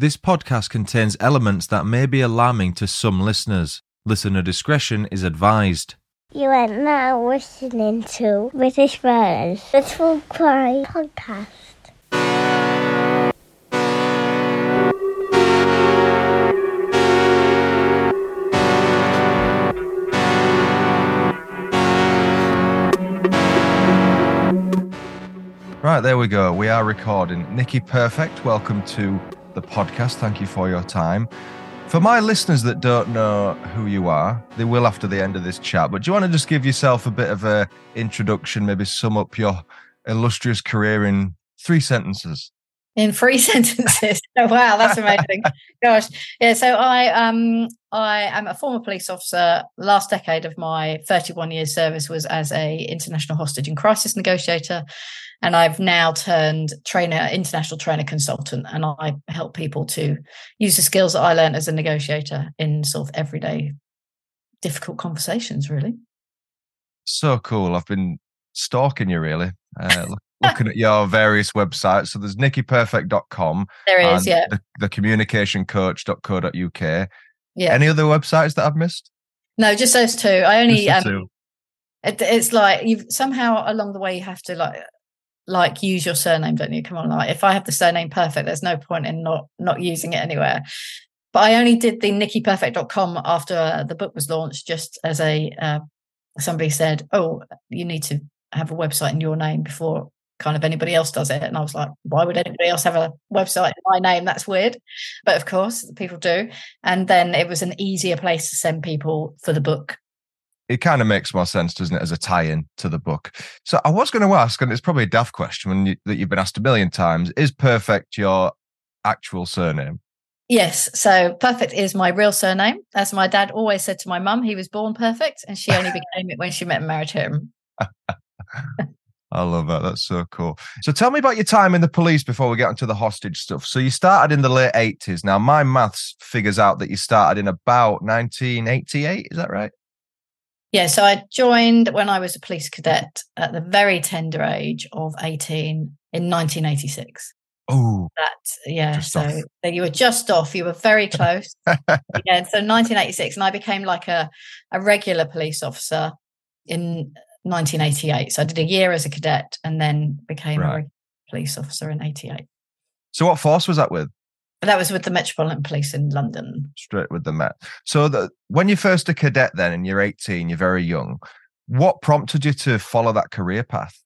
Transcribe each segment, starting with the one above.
This podcast contains elements that may be alarming to some listeners. Listener discretion is advised. You are now listening to British Murders, the True Crime Podcast. Right, there we go. We are recording. Nicky Perfect, welcome to the podcast. Thank you for your time. For my listeners that don't know who you are, they will after the end of this chat. But do you want to just give yourself a bit of a introduction, maybe sum up your illustrious career in three sentences? In three sentences. oh, wow, that's amazing. Gosh, yeah. So I um I am a former police officer. Last decade of my 31 years service was as a international hostage and crisis negotiator, and I've now turned trainer, international trainer consultant, and I help people to use the skills that I learned as a negotiator in sort of everyday difficult conversations. Really. So cool. I've been stalking you really. Uh, looking at your various websites. So there's nickyperfect.com. There is, yeah. The, the communicationcoach.co.uk. Yeah. Any other websites that I've missed? No, just those two. I only um, two. it, it's like you've somehow along the way you have to like like use your surname, don't you? Come on, like if I have the surname perfect, there's no point in not not using it anywhere. But I only did the nickyperfect.com after uh, the book was launched, just as a uh, somebody said, "Oh, you need to have a website in your name before kind of anybody else does it." And I was like, "Why would anybody else have a website in my name? That's weird." But of course, people do. And then it was an easier place to send people for the book. It kind of makes more sense, doesn't it, as a tie-in to the book? So I was going to ask, and it's probably a daft question when you, that you've been asked a million times: Is perfect your actual surname? Yes. So perfect is my real surname. As my dad always said to my mum, he was born perfect and she only became it when she met and married him. I love that. That's so cool. So tell me about your time in the police before we get into the hostage stuff. So you started in the late 80s. Now, my maths figures out that you started in about 1988. Is that right? Yeah. So I joined when I was a police cadet at the very tender age of 18 in 1986. Oh, That, yeah. Just so off. so you were just off. You were very close. yeah. So 1986. And I became like a, a regular police officer in 1988. So I did a year as a cadet and then became Right. a police officer in 88. so what force was that with? That was with the Metropolitan Police in London. Straight with the Met. So the, when you're first a cadet, then and you're 18, you're very young. What prompted you to follow that career path?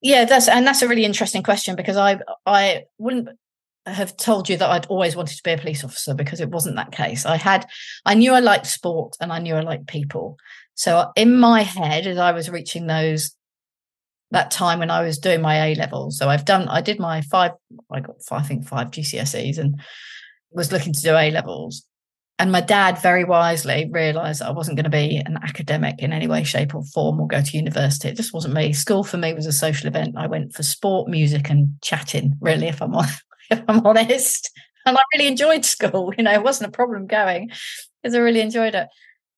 Yeah, that's and that's a really interesting question because I I wouldn't have told you that I'd always wanted to be a police officer because it wasn't that case. I had I knew I liked sport and I knew I liked people. So in my head, as I was reaching those that time when I was doing my A levels, so I've done I did my five I got five, I think five GCSEs and was looking to do A levels. And my dad very wisely realized I wasn't going to be an academic in any way, shape, or form or go to university. It just wasn't me. School for me was a social event. I went for sport, music, and chatting, really, if I'm on, if I'm honest. And I really enjoyed school. You know, it wasn't a problem going because I really enjoyed it.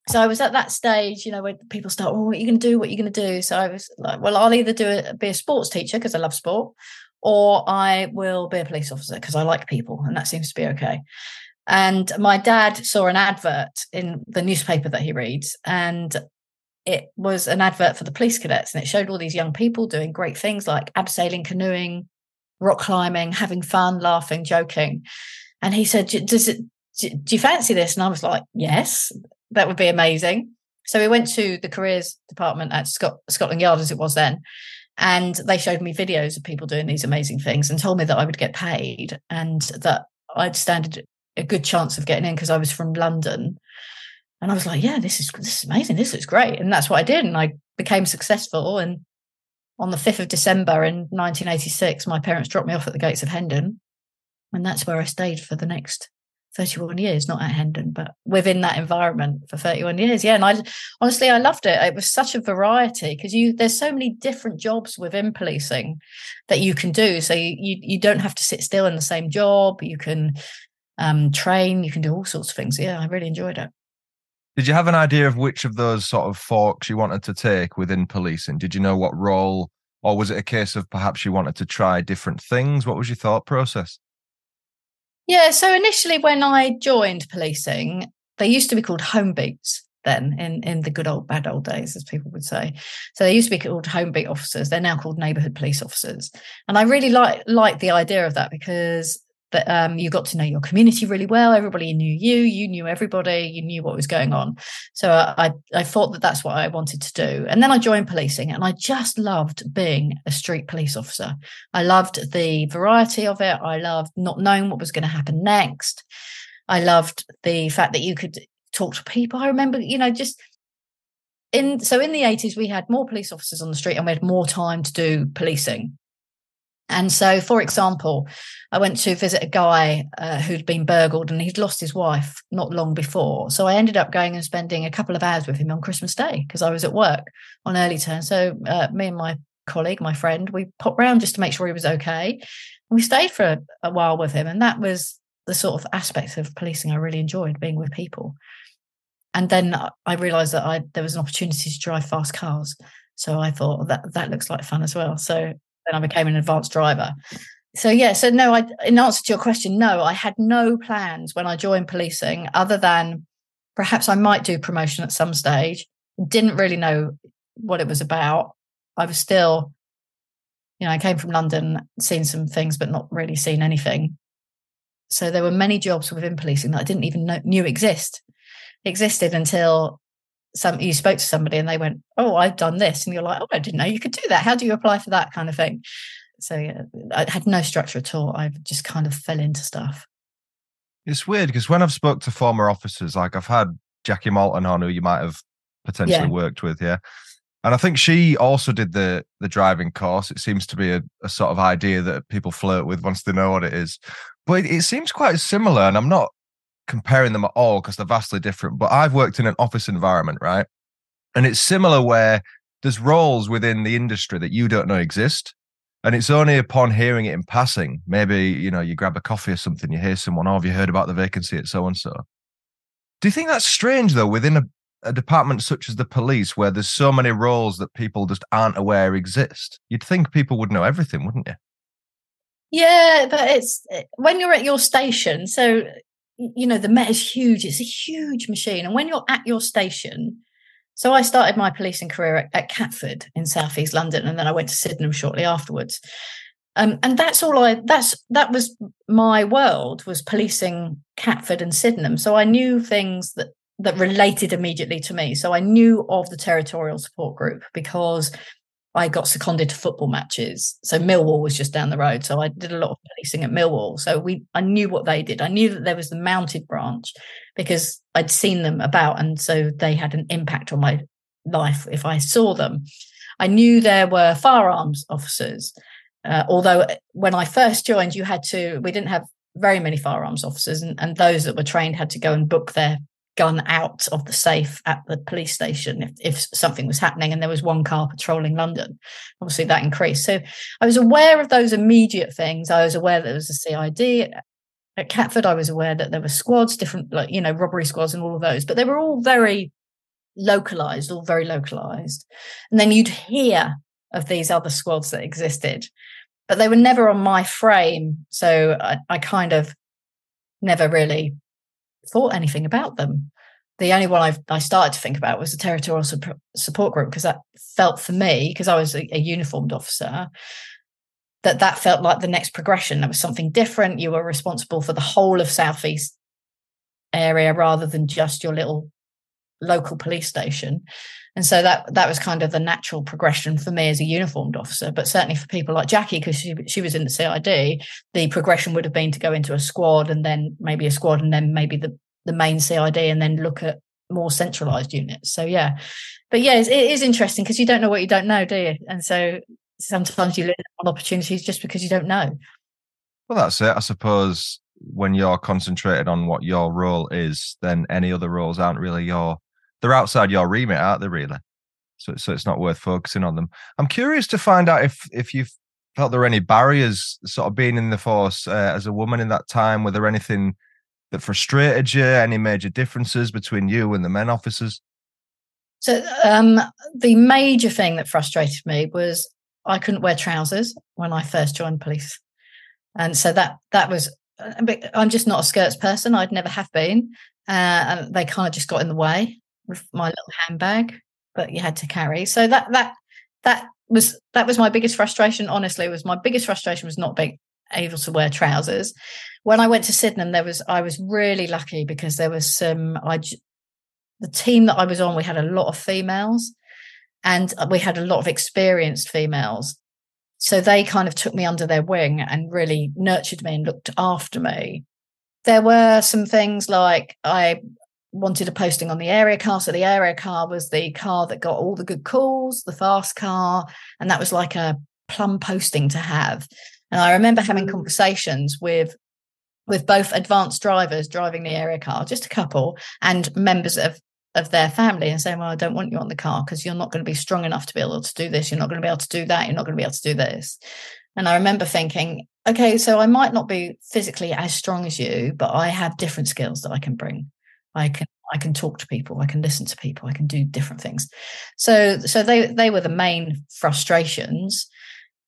So I was at that stage, you know, where people start, oh, what are you going to do? What are you going to do? So I was like, well, I'll either do it, be a sports teacher because I love sport, or I will be a police officer because I like people, and that seems to be okay. And my dad saw an advert in the newspaper that he reads, and it was an advert for the police cadets, and it showed all these young people doing great things like abseiling, canoeing, rock climbing, having fun, laughing, joking. And he said, "Does it? Do you fancy this?" And I was like, "Yes, that would be amazing." So we went to the careers department at Scot- Scotland Yard, as it was then, and they showed me videos of people doing these amazing things and told me that I would get paid and that I'd stand a good chance of getting in because I was from London. And I was like, yeah, this is this is amazing. This looks great. And that's what I did. And I became successful. And on the 5th of December in 1986, my parents dropped me off at the gates of Hendon. And that's where I stayed for the next 31 years, not at Hendon, but within that environment for 31 years. Yeah. And I honestly I loved it. It was such a variety because you there's so many different jobs within policing that you can do. So you you, don't have to sit still in the same job. You can um, train, you can do all sorts of things. Yeah, I really enjoyed it. Did you have an idea of which of those sort of forks you wanted to take within policing? Did you know what role, or was it a case of perhaps you wanted to try different things? What was your thought process? Yeah. So initially, when I joined policing, they used to be called home beats then in, in the good old bad old days, as people would say. So they used to be called home beat officers. They're now called neighbourhood police officers. And I really like like the idea of that because that um, you got to know your community really well. Everybody knew you. You knew everybody. You knew what was going on. So I, I thought that that's what I wanted to do. And then I joined policing, and I just loved being a street police officer. I loved the variety of it. I loved not knowing what was going to happen next. I loved the fact that you could talk to people. I remember, you know, just in so in the 80s we had more police officers on the street and we had more time to do policing and so, for example, I went to visit a guy uh, who'd been burgled and he'd lost his wife not long before. So I ended up going and spending a couple of hours with him on Christmas Day because I was at work on early turn. So uh, me and my colleague, my friend, we popped round just to make sure he was okay. And we stayed for a, a while with him. And that was the sort of aspect of policing I really enjoyed being with people. And then I realized that I, there was an opportunity to drive fast cars. So I thought that that looks like fun as well. So then I became an advanced driver. So yeah, so no, I in answer to your question, no, I had no plans when I joined policing other than perhaps I might do promotion at some stage. Didn't really know what it was about. I was still, you know, I came from London, seen some things, but not really seen anything. So there were many jobs within policing that I didn't even know knew exist existed until some you spoke to somebody and they went, "Oh, I've done this," and you're like, "Oh, I didn't know you could do that. How do you apply for that kind of thing?" So yeah, I had no structure at all. I just kind of fell into stuff. It's weird because when I've spoke to former officers, like I've had Jackie Malton on, who you might have potentially yeah. worked with, yeah. And I think she also did the the driving course. It seems to be a, a sort of idea that people flirt with once they know what it is. But it, it seems quite similar, and I'm not comparing them at all because they're vastly different. But I've worked in an office environment, right? And it's similar where there's roles within the industry that you don't know exist. And it's only upon hearing it in passing, maybe, you know, you grab a coffee or something, you hear someone, oh, have you heard about the vacancy at so and so? Do you think that's strange, though, within a, a department such as the police, where there's so many roles that people just aren't aware exist? You'd think people would know everything, wouldn't you? Yeah, but it's eh, when you're at your station. So you know, the Met is huge. It's a huge machine. And when you're at your station, so I started my policing career at, at Catford in Southeast London, and then I went to Sydenham shortly afterwards. Um, and that's all I that's that was my world was policing Catford and Sydenham. So I knew things that that related immediately to me. So I knew of the territorial support group because I got seconded to football matches. So Millwall was just down the road. So I did a lot of policing at Millwall. So we I knew what they did. I knew that there was the mounted branch because I'd seen them about. And so they had an impact on my life if I saw them. I knew there were firearms officers. Uh, although when I first joined, you had to, we didn't have very many firearms officers, and, and those that were trained had to go and book their gun out of the safe at the police station if, if something was happening and there was one car patrolling London. Obviously, that increased. So I was aware of those immediate things. I was aware that there was a CID. At Catford, I was aware that there were squads, different, like, you know, robbery squads and all of those, but they were all very localized, all very localized. And then you'd hear of these other squads that existed, but they were never on my frame. So I, I kind of never really thought anything about them. The only one I've, i started to think about was the territorial support group because that felt for me, because I was a, a uniformed officer, that that felt like the next progression. There was something different. You were responsible for the whole of Southeast area rather than just your little local police station. And so that that was kind of the natural progression for me as a uniformed officer. But certainly for people like Jackie, because she she was in the CID, the progression would have been to go into a squad and then maybe a squad and then maybe the the main CID and then look at more centralized units. So yeah, but yeah, it is interesting because you don't know what you don't know, do you? And so sometimes you lose on opportunities just because you don't know. Well, that's it. I suppose when you're concentrated on what your role is, then any other roles aren't really your they're outside your remit, aren't they? Really, so so it's not worth focusing on them. I'm curious to find out if if you felt there were any barriers, sort of being in the force uh, as a woman in that time. Were there anything that frustrated you? Any major differences between you and the men officers? So um, the major thing that frustrated me was I couldn't wear trousers when I first joined police, and so that that was I'm just not a skirts person. I'd never have been, uh, and they kind of just got in the way my little handbag. that you had to carry. So that that that was that was my biggest frustration. Honestly, was my biggest frustration was not being able to wear trousers. When I went to Sydenham, there was I was really lucky because there was some I the team that I was on. We had a lot of females, and uh, we had a lot of experienced females so they kind of took me under their wing and really nurtured me and looked after me. There were some things like I wanted a posting on the area car. So the area car was the car that got all the good calls, the fast car. And that was like a plum posting to have. And I remember having mm. conversations with with both advanced drivers driving the area car, just a couple, and members of of their family and saying, Well, I don't want you on the car because you're not going to be strong enough to be able to do this. You're not going to be able to do that. You're not going to be able to do this. And I remember thinking, okay, so I might not be physically as strong as you, but I have different skills that I can bring. I can I can talk to people, I can listen to people, I can do different things. So so they they were the main frustrations.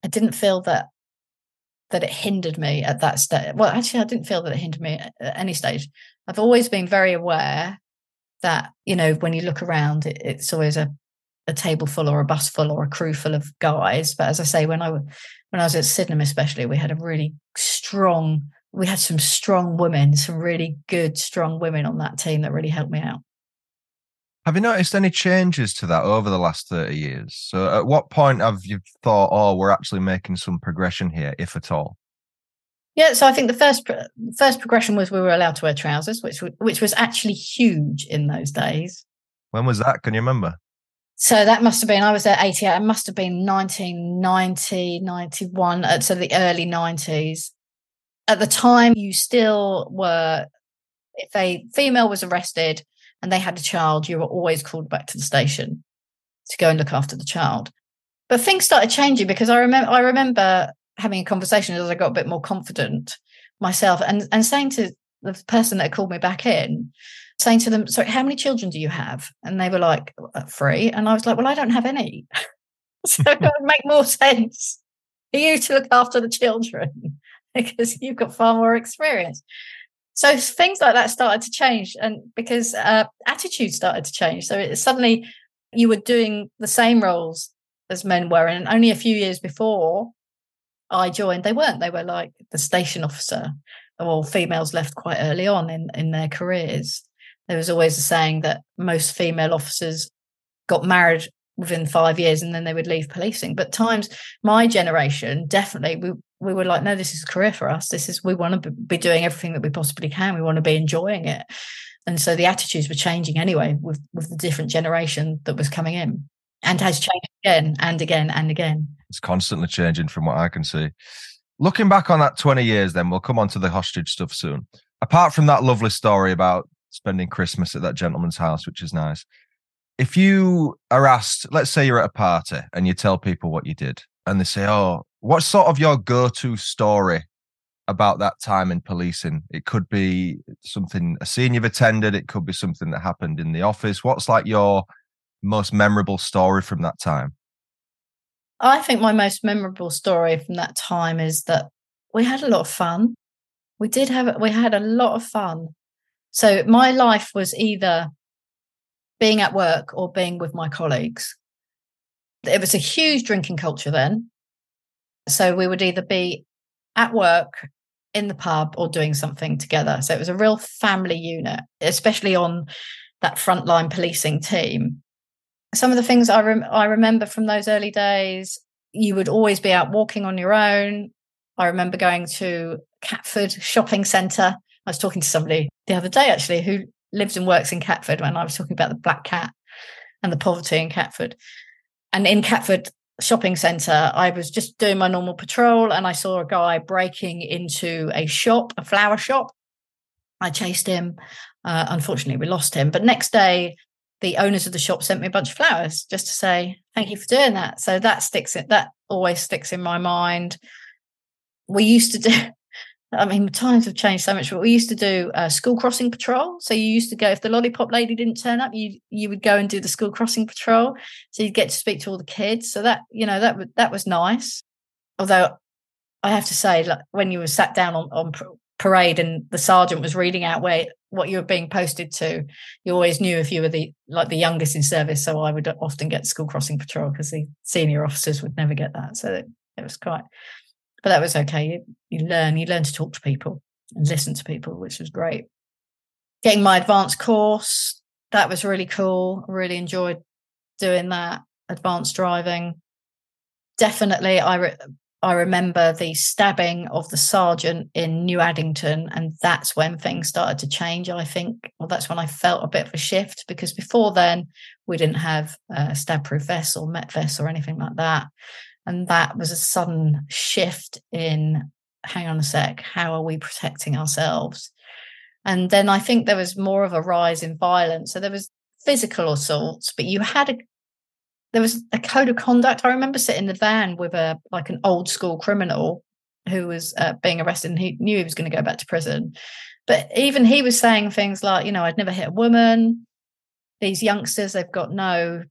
I didn't feel that that it hindered me at that stage. Well, actually, I didn't feel that it hindered me at any stage. I've always been very aware that you know when you look around it, it's always a a table full or a bus full or a crew full of guys but as i say when i when i was at sydenham especially we had a really strong we had some strong women some really good strong women on that team that really helped me out have you noticed any changes to that over the last 30 years so at what point have you thought oh we're actually making some progression here if at all yeah, so I think the first first progression was we were allowed to wear trousers, which which was actually huge in those days. When was that? Can you remember? So that must have been I was at 88. It must have been 1990, 91, uh, so the early 90s. At the time, you still were. If a female was arrested and they had a child, you were always called back to the station to go and look after the child. But things started changing because I remember I remember having a conversation as I got a bit more confident myself and, and saying to the person that called me back in, saying to them, sorry, how many children do you have? And they were like, uh, three. And I was like, well, I don't have any. so it would make more sense for you to look after the children because you've got far more experience. So things like that started to change, and because uh, attitudes started to change. So it, suddenly you were doing the same roles as men were, and only a few years before I joined, they weren't. They were like the station officer. Well, females left quite early on in, in their careers. There was always a saying that most female officers got married within five years and then they would leave policing. But times my generation, definitely we we were like, no, this is a career for us. This is we want to be doing everything that we possibly can. We want to be enjoying it. And so the attitudes were changing anyway with with the different generation that was coming in and has changed again and again and again. It's constantly changing from what I can see. Looking back on that 20 years, then we'll come on to the hostage stuff soon. Apart from that lovely story about spending Christmas at that gentleman's house, which is nice. If you are asked, let's say you're at a party and you tell people what you did, and they say, Oh, what's sort of your go to story about that time in policing? It could be something, a scene you've attended, it could be something that happened in the office. What's like your most memorable story from that time? I think my most memorable story from that time is that we had a lot of fun. We did have we had a lot of fun. So my life was either being at work or being with my colleagues. It was a huge drinking culture then. So we would either be at work in the pub or doing something together. So it was a real family unit, especially on that frontline policing team some of the things I, rem- I remember from those early days, you would always be out walking on your own. I remember going to Catford shopping centre. I was talking to somebody the other day actually who lives and works in Catford when I was talking about the black cat and the poverty in Catford. And in Catford shopping centre, I was just doing my normal patrol and I saw a guy breaking into a shop, a flower shop. I chased him. Uh, unfortunately, we lost him. But next day, the owners of the shop sent me a bunch of flowers just to say thank you for doing that. So that sticks it. That always sticks in my mind. We used to do. I mean, times have changed so much, but we used to do a school crossing patrol. So you used to go if the lollipop lady didn't turn up, you you would go and do the school crossing patrol. So you'd get to speak to all the kids. So that you know that that was nice. Although I have to say, like when you were sat down on on parade and the sergeant was reading out where what you were being posted to, you always knew if you were the like the youngest in service. So I would often get school crossing patrol because the senior officers would never get that. So it was quite, but that was okay. You, you learn, you learn to talk to people and listen to people, which was great. Getting my advanced course, that was really cool. I really enjoyed doing that advanced driving. Definitely, I re- I remember the stabbing of the sergeant in New Addington, and that's when things started to change. I think, well, that's when I felt a bit of a shift because before then we didn't have stab-proof vests or met vests or anything like that, and that was a sudden shift in. Hang on a sec, how are we protecting ourselves? And then I think there was more of a rise in violence. So there was physical assaults, but you had a there was a code of conduct. I remember sitting in the van with a like an old school criminal who was uh, being arrested and he knew he was going to go back to prison. But even he was saying things like, you know, I'd never hit a woman. These youngsters, they've got no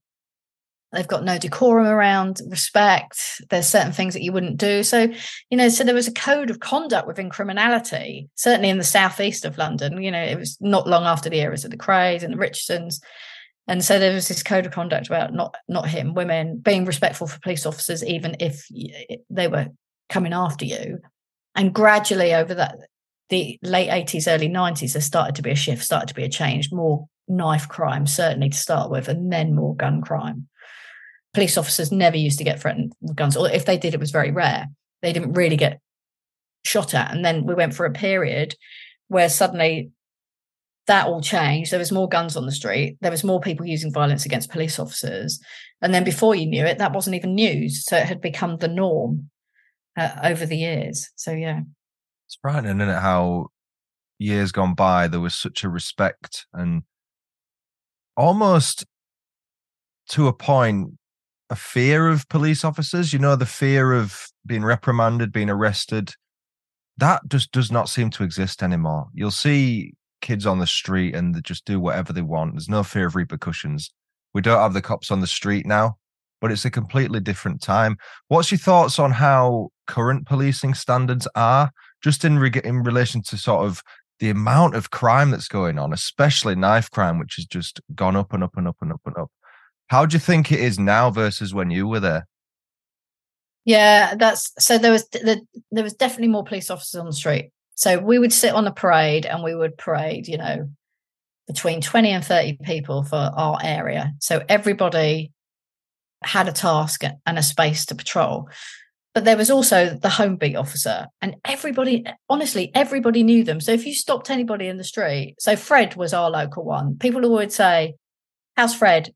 they've got no decorum around respect there's certain things that you wouldn't do so you know so there was a code of conduct within criminality certainly in the southeast of london you know it was not long after the eras of the Krays and the richardsons and so there was this code of conduct about not not hitting women, being respectful for police officers, even if they were coming after you. And gradually over that, the late 80s, early 90s, there started to be a shift, started to be a change, more knife crime, certainly to start with, and then more gun crime. Police officers never used to get threatened with guns, or if they did, it was very rare. They didn't really get shot at. And then we went for a period where suddenly that all changed. There was more guns on the street. There was more people using violence against police officers. And then before you knew it, that wasn't even news. So it had become the norm uh, over the years. So, yeah. It's frightening, isn't it? How years gone by, there was such a respect and almost to a point, a fear of police officers. You know, the fear of being reprimanded, being arrested. That just does not seem to exist anymore. You'll see kids on the street and they just do whatever they want. There's no fear of repercussions. We don't have the cops on the street now, but it's a completely different time. What's your thoughts on how current policing standards are, just in re- in relation to sort of the amount of crime that's going on, especially knife crime, which has just gone up and up and up and up and up. How do you think it is now versus when you were there? Yeah, that's so. There was the, there was definitely more police officers on the street. So we would sit on a parade and we would parade, you know, between 20 and 30 people for our area. So everybody had a task and a space to patrol. But there was also the home beat officer, and everybody, honestly, everybody knew them. So if you stopped anybody in the street, so Fred was our local one, people would say, How's Fred?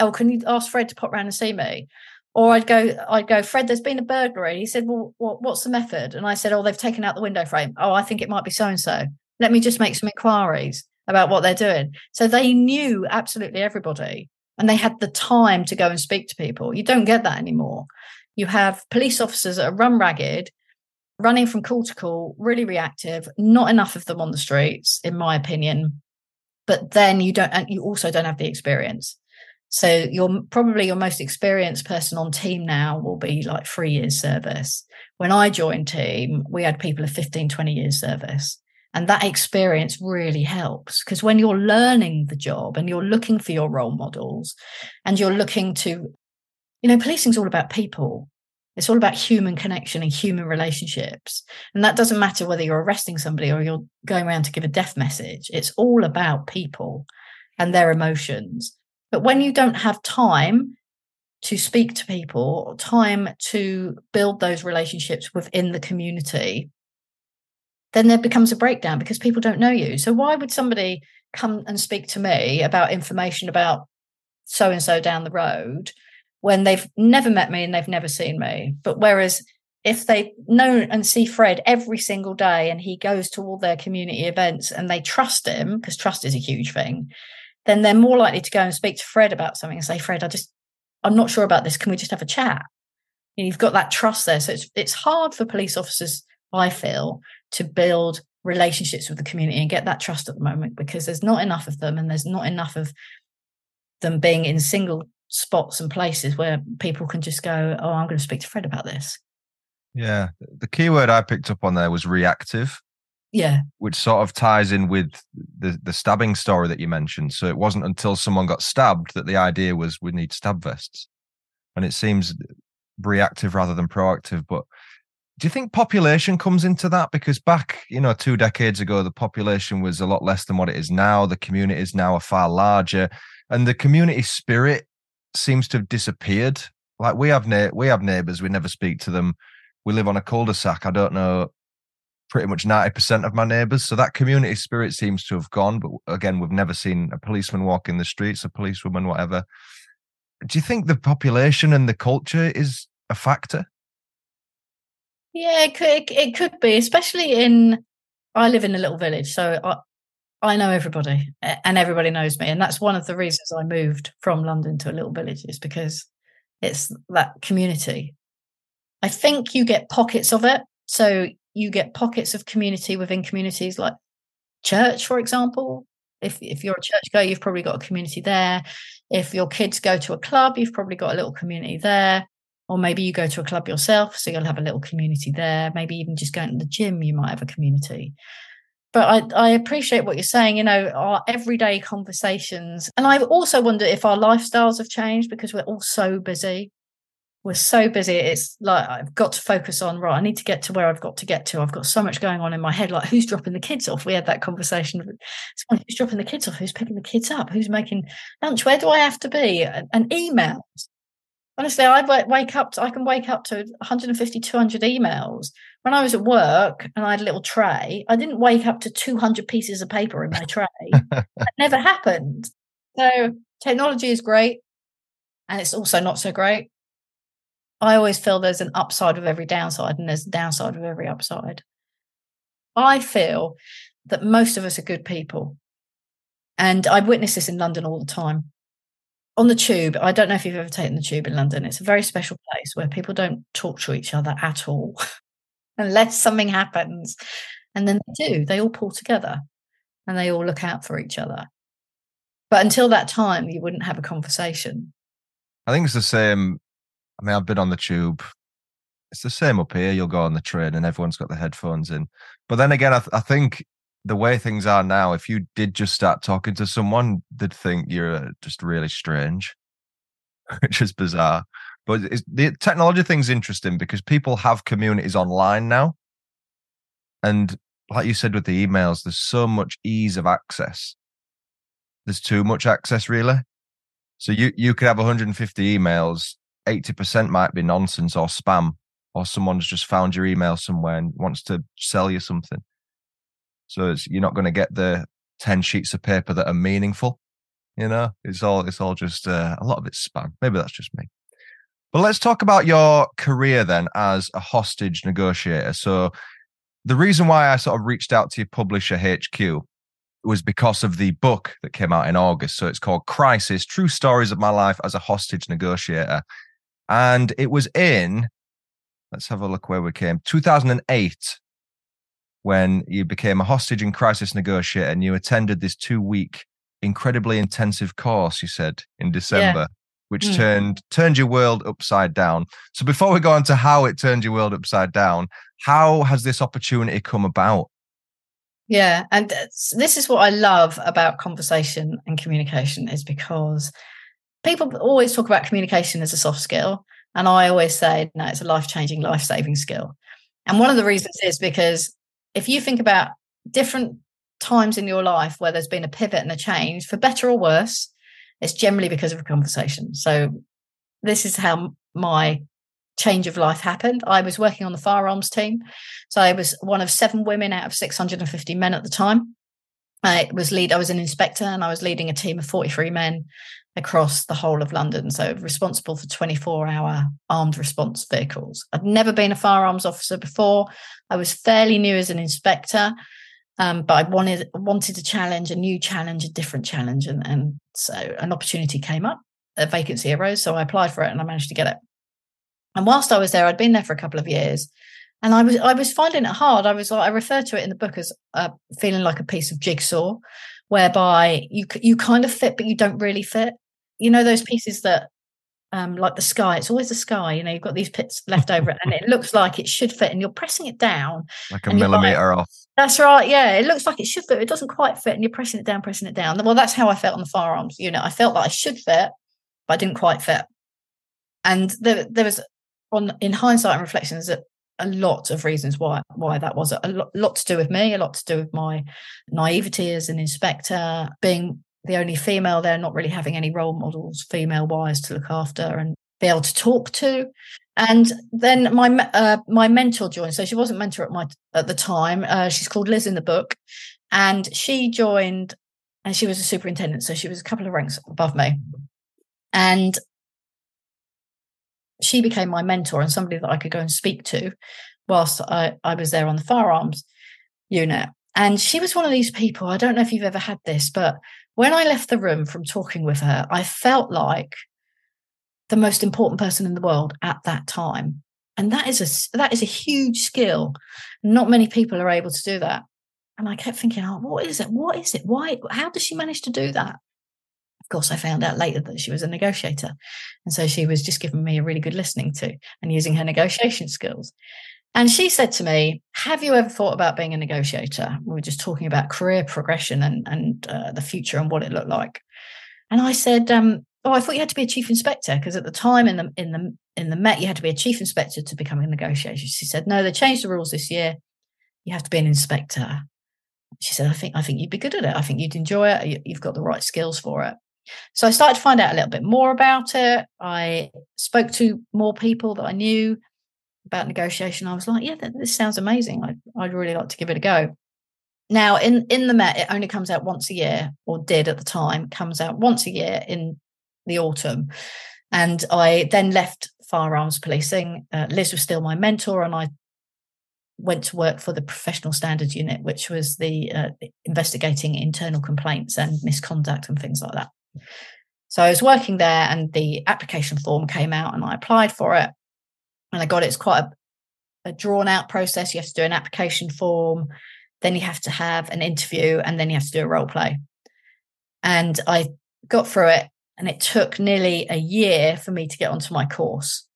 Oh, can you ask Fred to pop round and see me? Or I'd go, I'd go, Fred, there's been a burglary. He said, Well, what, what's the method? And I said, Oh, they've taken out the window frame. Oh, I think it might be so and so. Let me just make some inquiries about what they're doing. So they knew absolutely everybody and they had the time to go and speak to people. You don't get that anymore. You have police officers that are run ragged, running from call to call, really reactive, not enough of them on the streets, in my opinion. But then you don't, and you also don't have the experience. So you're probably your most experienced person on team now will be like three years service. When I joined team, we had people of 15, 20 years service. And that experience really helps because when you're learning the job and you're looking for your role models and you're looking to, you know, policing is all about people. It's all about human connection and human relationships. And that doesn't matter whether you're arresting somebody or you're going around to give a death message. It's all about people and their emotions. But when you don't have time to speak to people, time to build those relationships within the community, then there becomes a breakdown because people don't know you. So why would somebody come and speak to me about information about so and so down the road when they've never met me and they've never seen me? But whereas if they know and see Fred every single day and he goes to all their community events and they trust him, because trust is a huge thing, then they're more likely to go and speak to Fred about something and say, Fred, I just, I'm not sure about this. Can we just have a chat? You you've got that trust there. So it's, it's hard for police officers, I feel, to build relationships with the community and get that trust at the moment because there's not enough of them and there's not enough of them being in single spots and places where people can just go, oh, I'm going to speak to Fred about this. Yeah. The key word I picked up on there was reactive. Yeah. Which sort of ties in with the the stabbing story that you mentioned. So it wasn't until someone got stabbed that the idea was we need stab vests. And it seems reactive rather than proactive. But do you think population comes into that? Because back, you know, two decades ago, the population was a lot less than what it is now. The communities now are far larger, and the community spirit seems to have disappeared. Like we have na- we have neighbours, we never speak to them. We live on a cul-de-sac. I don't know pretty much 90% of my neighbours. So that community spirit seems to have gone. But again, we've never seen a policeman walk in the streets, a policewoman, whatever. Do you think the population and the culture is a factor? Yeah, it could, it could be, especially in. I live in a little village, so I, I know everybody and everybody knows me. And that's one of the reasons I moved from London to a little village is because it's that community. I think you get pockets of it. So you get pockets of community within communities like church, for example. If if you're a church goer, you've probably got a community there. If your kids go to a club, you've probably got a little community there. Or maybe you go to a club yourself, so you'll have a little community there. Maybe even just going to the gym, you might have a community. But I, I appreciate what you're saying, you know, our everyday conversations. And I also wonder if our lifestyles have changed because we're all so busy we're so busy. It's like I've got to focus on right. I need to get to where I've got to get to. I've got so much going on in my head. Like who's dropping the kids off? We had that conversation. Someone who's dropping the kids off? Who's picking the kids up? Who's making lunch? Where do I have to be? an, and emails. Honestly, I wake up. To, I can wake up to 150, 200 emails. When I was at work and I had a little tray, I didn't wake up to 200 pieces of paper in my tray. that never happened. So technology is great, and it's also not so great I always feel there's an upside with every downside and there's a downside with every upside. I feel that most of us are good people. And I witness this in London all the time. On the tube, I don't know if you've ever taken the tube in London. It's a very special place where people don't talk to each other at all unless something happens. And then they do, they all pull together and they all look out for each other. But until that time, you wouldn't have a conversation. I think it's the same I mean, I've been on the tube. It's the same up here. You'll go on the train and everyone's got the headphones in. But then again, I, th- I think the way things are now, if you did just start talking to someone, they'd think you're uh, just really strange, which is bizarre. But the technology thing's interesting because people have communities online now. And like you said with the emails, there's so much ease of access. There's too much access, really. So you, you could have 150 emails 80% might be nonsense or spam, or someone's just found your email somewhere and wants to sell you something. So you're not going to get the 10 sheets of paper that are meaningful. You know, it's all, it's all just, uh, a lot of it's spam. Maybe that's just me. But let's talk about your career then as a hostage negotiator. So the reason why I sort of reached out to your publisher HQ was because of the book that came out in August. So it's called Crisis True Stories of My Life as a Hostage Negotiator. And it was in, let's have a look where we came, 2008, when you became a hostage and crisis negotiator and you attended this two week, incredibly intensive course, you said in December. Yeah. Which mm. turned turned your world upside down. So before we go on to how it turned your world upside down, how has this opportunity come about? Yeah, and this is what I love about conversation and communication is because people always talk about communication as a soft skill. And I always say, no, it's a life changing, life saving skill. And one of the reasons is because if you think about different times in your life where there's been a pivot and a change, for better or worse, it's generally because of a conversation. So this is how my change of life happened. I was working on the firearms team. So I was one of seven women out of 650 men at the time. I was lead. I was an inspector, and I was leading a team of forty-three men across the whole of London. So responsible for twenty-four-hour armed response vehicles. I'd never been a firearms officer before. I was fairly new as an inspector, um, but I wanted wanted a challenge, a new challenge, a different challenge, and and so an opportunity came up. A vacancy arose, so I applied for it, and I managed to get it. And whilst I was there, I'd been there for a couple of years and I was I was finding it hard. I was I refer to it in the book as uh, feeling like a piece of jigsaw, whereby you you kind of fit but you don't really fit. You know those pieces that um, like the sky. It's always the sky. You know, you've got these pits left over and it looks like it should fit, and you're pressing it down. Like a millimeter off. That's right. Yeah, it looks like it should fit. It doesn't quite fit, and you're pressing it down, pressing it down. Well, that's how I felt on the firearms unit. I felt that I should fit, but I didn't quite fit. And there, there was, on in hindsight and reflections, a, a lot of reasons why why that was a lot, lot to do with me, a lot to do with my naivety as an inspector, being the only female there, not really having any role models, female wise, to look after and be able to talk to. And then my uh, my mentor joined. So she wasn't mentor at my at the time. Uh, she's called Liz in the book, and she joined, and she was a superintendent. So she was a couple of ranks above me, and she became my mentor and somebody that I could go and speak to whilst I, I was there on the firearms unit. And she was one of these people. I don't know if you've ever had this, but when I left the room from talking with her, I felt like the most important person in the world at that time. And that is a that is a huge skill. Not many people are able to do that. And I kept thinking, oh, what is it? What is it? Why? How does she manage to do that? Of course, I found out later that she was a negotiator. And so she was just giving me a really good listening to and using her negotiation skills. And she said to me, Have you ever thought about being a negotiator? We were just talking about career progression and, and uh, the future and what it looked like. And I said, um, Oh, I thought you had to be a chief inspector because at the time in the in the in the Met you had to be a chief inspector to become a negotiator. She said, No, they changed the rules this year. You have to be an inspector. She said, I think I think you'd be good at it. I think you'd enjoy it. You've got the right skills for it. So I started to find out a little bit more about it. I spoke to more people that I knew about negotiation. I was like, yeah, this sounds amazing. I'd, I'd really like to give it a go. Now, in, in the Met, it only comes out once a year, or did at the time, comes out once a year in the autumn. And I then left firearms policing. Uh, Liz was still my mentor, and I went to work for the professional standards unit, which was the uh, investigating internal complaints and misconduct and things like that. So I was working there, and the application form came out, and I applied for it and I got it. It's quite a, a drawn out process. You have to do an application form, then you have to have an interview, and then you have to do a role play. And I got through it, and it took nearly a year for me to get onto my course.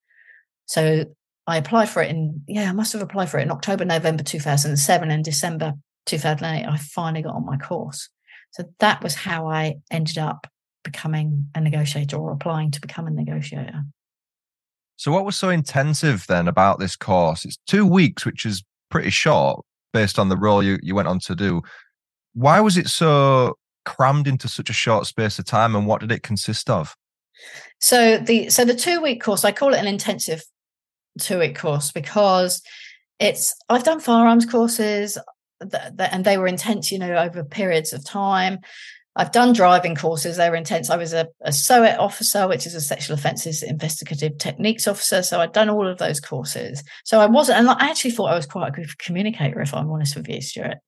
So I applied for it in, yeah, I must have applied for it in October, November 2007, and December 2008, I finally got on my course. So that was how I ended up becoming a negotiator or applying to become a negotiator. So, what was so intensive then about this course? It's two weeks, which is pretty short based on the role you, you went on to do. Why was it so crammed into such a short space of time, and what did it consist of? So the so the two week course, I call it an intensive two week course because it's I've done firearms courses and they were intense, you know, over periods of time. I've done driving courses. They were intense. I was a, a SOIT officer, which is a sexual offences investigative techniques officer. So I'd done all of those courses. So I wasn't, and I actually thought I was quite a good communicator, if I'm honest with you, Stuart.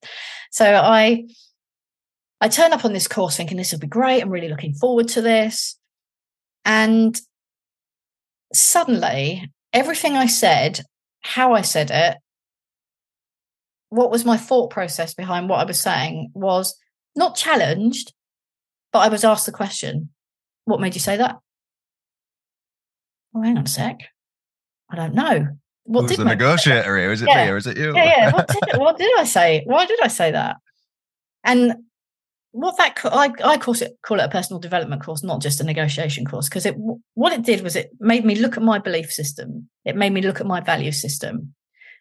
So I, I turned up on this course thinking this will be great. I'm really looking forward to this. And suddenly, everything I said, how I said it, what was my thought process behind what I was saying was not challenged, but I was asked the question, what made you say that? Oh, hang on a sec. I don't know. What Who's did the negotiator here? Is it yeah. me or is it you? Yeah, yeah. What did, what did I say? Why did I say that? And what that I, I call it call it a personal development course, not just a negotiation course, because it what it did was it made me look at my belief system. It made me look at my value system,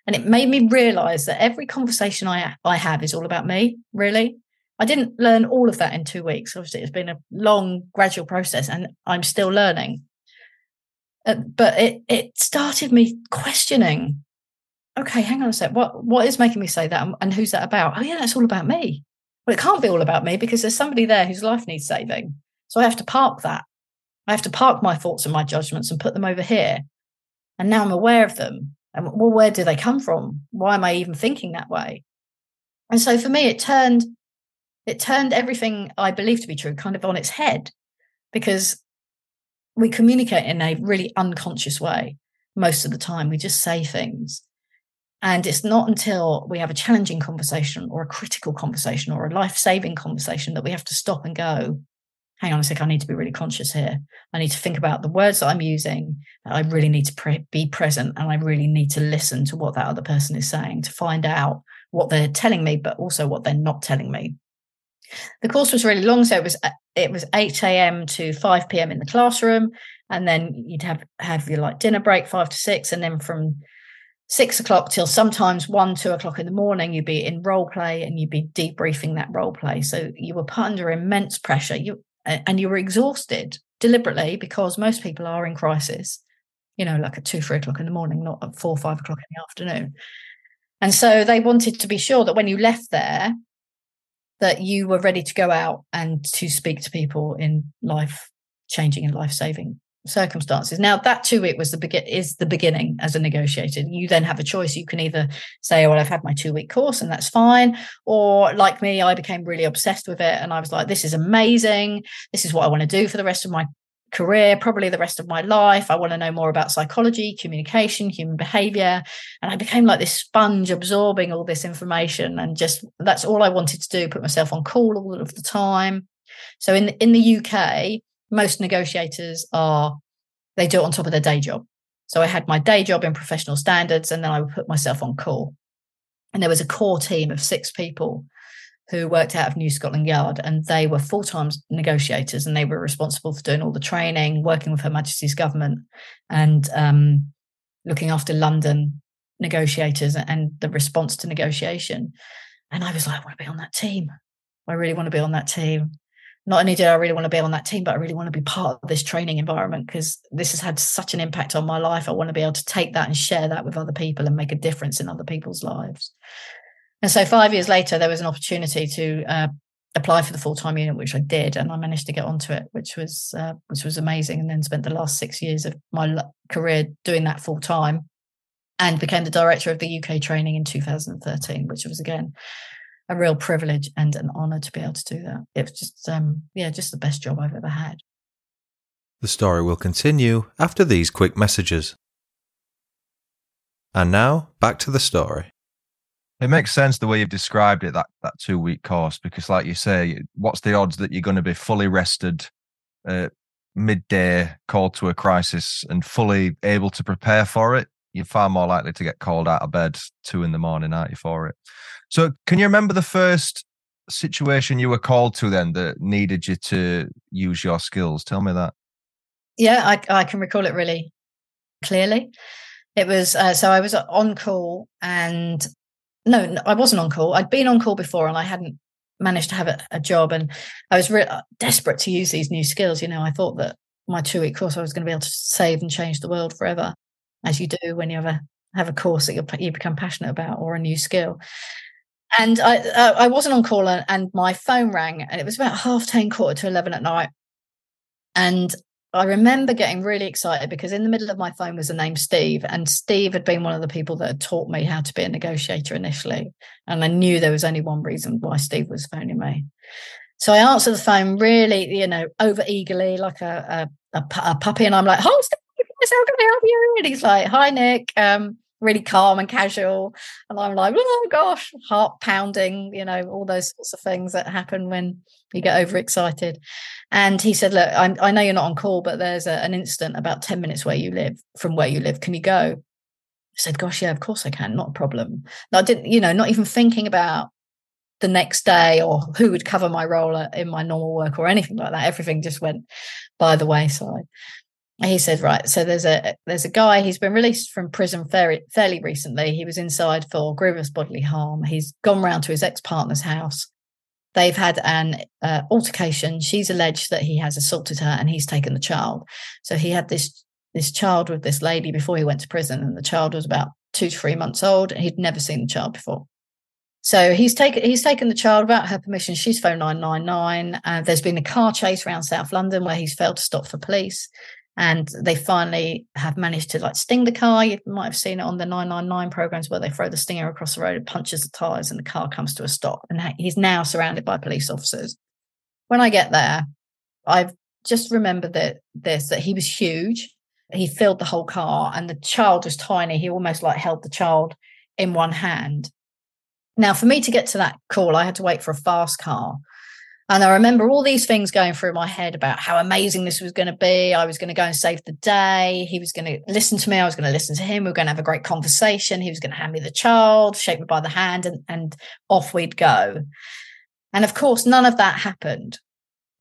and it made me realize that every conversation I I have is all about me. Really, I didn't learn all of that in two weeks. Obviously, it's been a long, gradual process, and I'm still learning. Uh, but it it started me questioning. Okay, hang on a sec. What what is making me say that, and who's that about? Oh yeah, that's all about me. Well, it can't be all about me because there's somebody there whose life needs saving. So I have to park that. I have to park my thoughts and my judgments and put them over here. And now I'm aware of them. And well, where do they come from? Why am I even thinking that way? And so for me, it turned it turned everything I believe to be true kind of on its head because we communicate in a really unconscious way most of the time. We just say things. And it's not until we have a challenging conversation or a critical conversation or a life saving conversation that we have to stop and go, hang on a sec, I need to be really conscious here. I need to think about the words that I'm using. I really need to pre- be present and I really need to listen to what that other person is saying to find out what they're telling me, but also what they're not telling me. The course was really long, so it was uh, it was 8 a.m. to 5 p.m. in the classroom, and then you'd have have your like dinner break five to six, and then from six o'clock till sometimes one, two o'clock in the morning, you'd be in role play and you'd be debriefing that role play. So you were put under immense pressure. You and you were exhausted deliberately because most people are in crisis, you know, like at two, three o'clock in the morning, not at four, five o'clock in the afternoon. And so they wanted to be sure that when you left there, that you were ready to go out and to speak to people in life changing and life saving circumstances. Now that two week was the begin is the beginning as a negotiator. You then have a choice. You can either say, "Well, I've had my two week course and that's fine," or like me, I became really obsessed with it and I was like, "This is amazing. This is what I want to do for the rest of my career, probably the rest of my life. I want to know more about psychology, communication, human behavior. And I became like this sponge absorbing all this information and just that's all I wanted to do, put myself on call all of the time. So in in the UK, most negotiators are they do it on top of their day job. So I had my day job in professional standards and then I would put myself on call. And there was a core team of six people who worked out of New Scotland Yard and they were full-time negotiators and they were responsible for doing all the training, working with Her Majesty's government and um, looking after London negotiators and the response to negotiation. And I was like, I want to be on that team. I really want to be on that team not only did I really want to be on that team, but I really want to be part of this training environment because this has had such an impact on my life. I want to be able to take that and share that with other people and make a difference in other people's lives. And so, five years later, there was an opportunity to uh, apply for the full time unit, which I did, and I managed to get onto it, which was uh, which was amazing. And then spent the last six years of my career doing that full time, and became the director of the UK training in 2013, which was again a real privilege and an honor to be able to do that. It was just, um, yeah, just the best job I've ever had. The story will continue after these quick messages. And now back to the story. It makes sense the way you've described it, that, that two week course, because, like you say, what's the odds that you're going to be fully rested, uh, midday, called to a crisis, and fully able to prepare for it? You're far more likely to get called out of bed two in the morning, aren't you, for it? So, can you remember the first situation you were called to then that needed you to use your skills? Tell me that. Yeah, I, I can recall it really clearly. It was uh, so I was on call and no, I wasn't on call. I'd been on call before and I hadn't managed to have a, a job and I was re- uh, desperate to use these new skills. You know, I thought that my two week course I was going to be able to save and change the world forever, as you do when you have a have a course that you become passionate about or a new skill and I uh, I wasn't on call and, and, my phone rang and it was about half 10 quarter to 11 at night and I remember getting really excited because in the middle of my phone was the name Steve and Steve had been one of the people that had taught me how to be a negotiator initially and I knew there was only one reason why Steve was phoning me. So I answered the phone really you know over eagerly like a a, a, a puppy and I'm like oh Steve how can I help you. And he's like hi Nick um really calm and casual. And I'm like, oh gosh, heart pounding, you know, all those sorts of things that happen when you get overexcited. And he said, look, I'm, i know you're not on call, but there's a, an incident about 10 minutes where you live from where you live. Can you go? I said, gosh, yeah, of course I can. Not a problem. I didn't, you know, not even thinking about the next day or who would cover my role uh, in my normal work or anything like that. Everything just went by the wayside he said, right, so there's a there's a guy. He's been released from prison fairly fairly recently. He was inside for grievous bodily harm. He's gone round to his ex partner's house. They've had an uh, altercation. She's alleged that he has assaulted her, and he's taken the child. So he had this this child with this lady before he went to prison, and the child was about two to three months old. And he'd never seen the child before. So he's taken he's taken the child without her permission. She's phoned nine nine nine. Uh, there's been a car chase around South London where he's failed to stop for police and they finally have managed to like sting the car. You might have seen it on the 999 programs where they throw the stinger across the road, punches the tires, and the car comes to a stop. And he's now surrounded by police officers. When I get there, I've just remembered that this that he was huge. He filled the whole car, and the child was tiny. He almost like held the child in one hand. Now, for me to get to that call, I had to wait for a fast car And I remember all these things going through my head about how amazing this was going to be. I was going to go and save the day. He was going to listen to me. I was going to listen to him. We were going to have a great conversation. He was going to hand me the child, shake me by the hand, and, and off we'd go. And of course, none of that happened.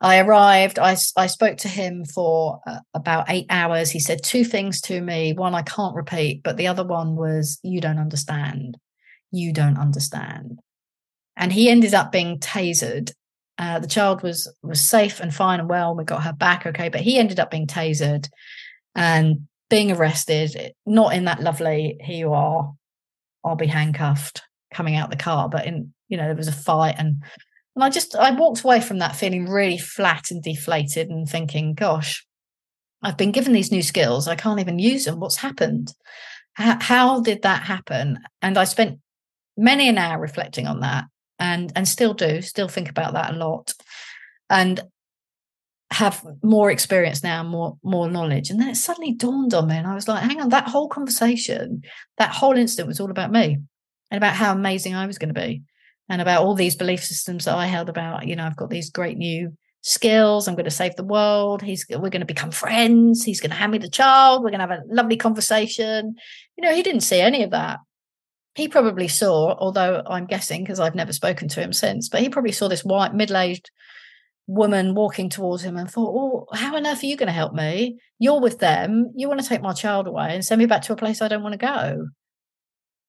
I arrived. I, I spoke to him for uh, about eight hours. He said two things to me. One I can't repeat, but the other one was, You don't understand. You don't understand. And he ended up being tasered uh, the child was was safe and fine and well. We got her back okay, but he ended up being tasered and being arrested. Not in that lovely "here you are, I'll be handcuffed" coming out the car, but in you know there was a fight and and I just I walked away from that feeling really flat and deflated and thinking, "Gosh, I've been given these new skills. I can't even use them. What's happened? How, how did that happen?" And I spent many an hour reflecting on that and and still do still think about that a lot and have more experience now more more knowledge. And then it suddenly dawned on me and i was like hang on that whole conversation that whole incident was all about me and about how amazing i was going to be and about all these belief systems that i held about you know i've got these great new skills i'm going to save the world he's we're going to become friends he's going to hand me the child we're going to have a lovely conversation. You know he didn't see any of that he probably saw, although I'm guessing because I've never spoken to him since, but he probably saw this white middle aged woman walking towards him and thought, well, how on earth are you going to help me? You're with them. You want to take my child away and send me back to a place I don't want to go.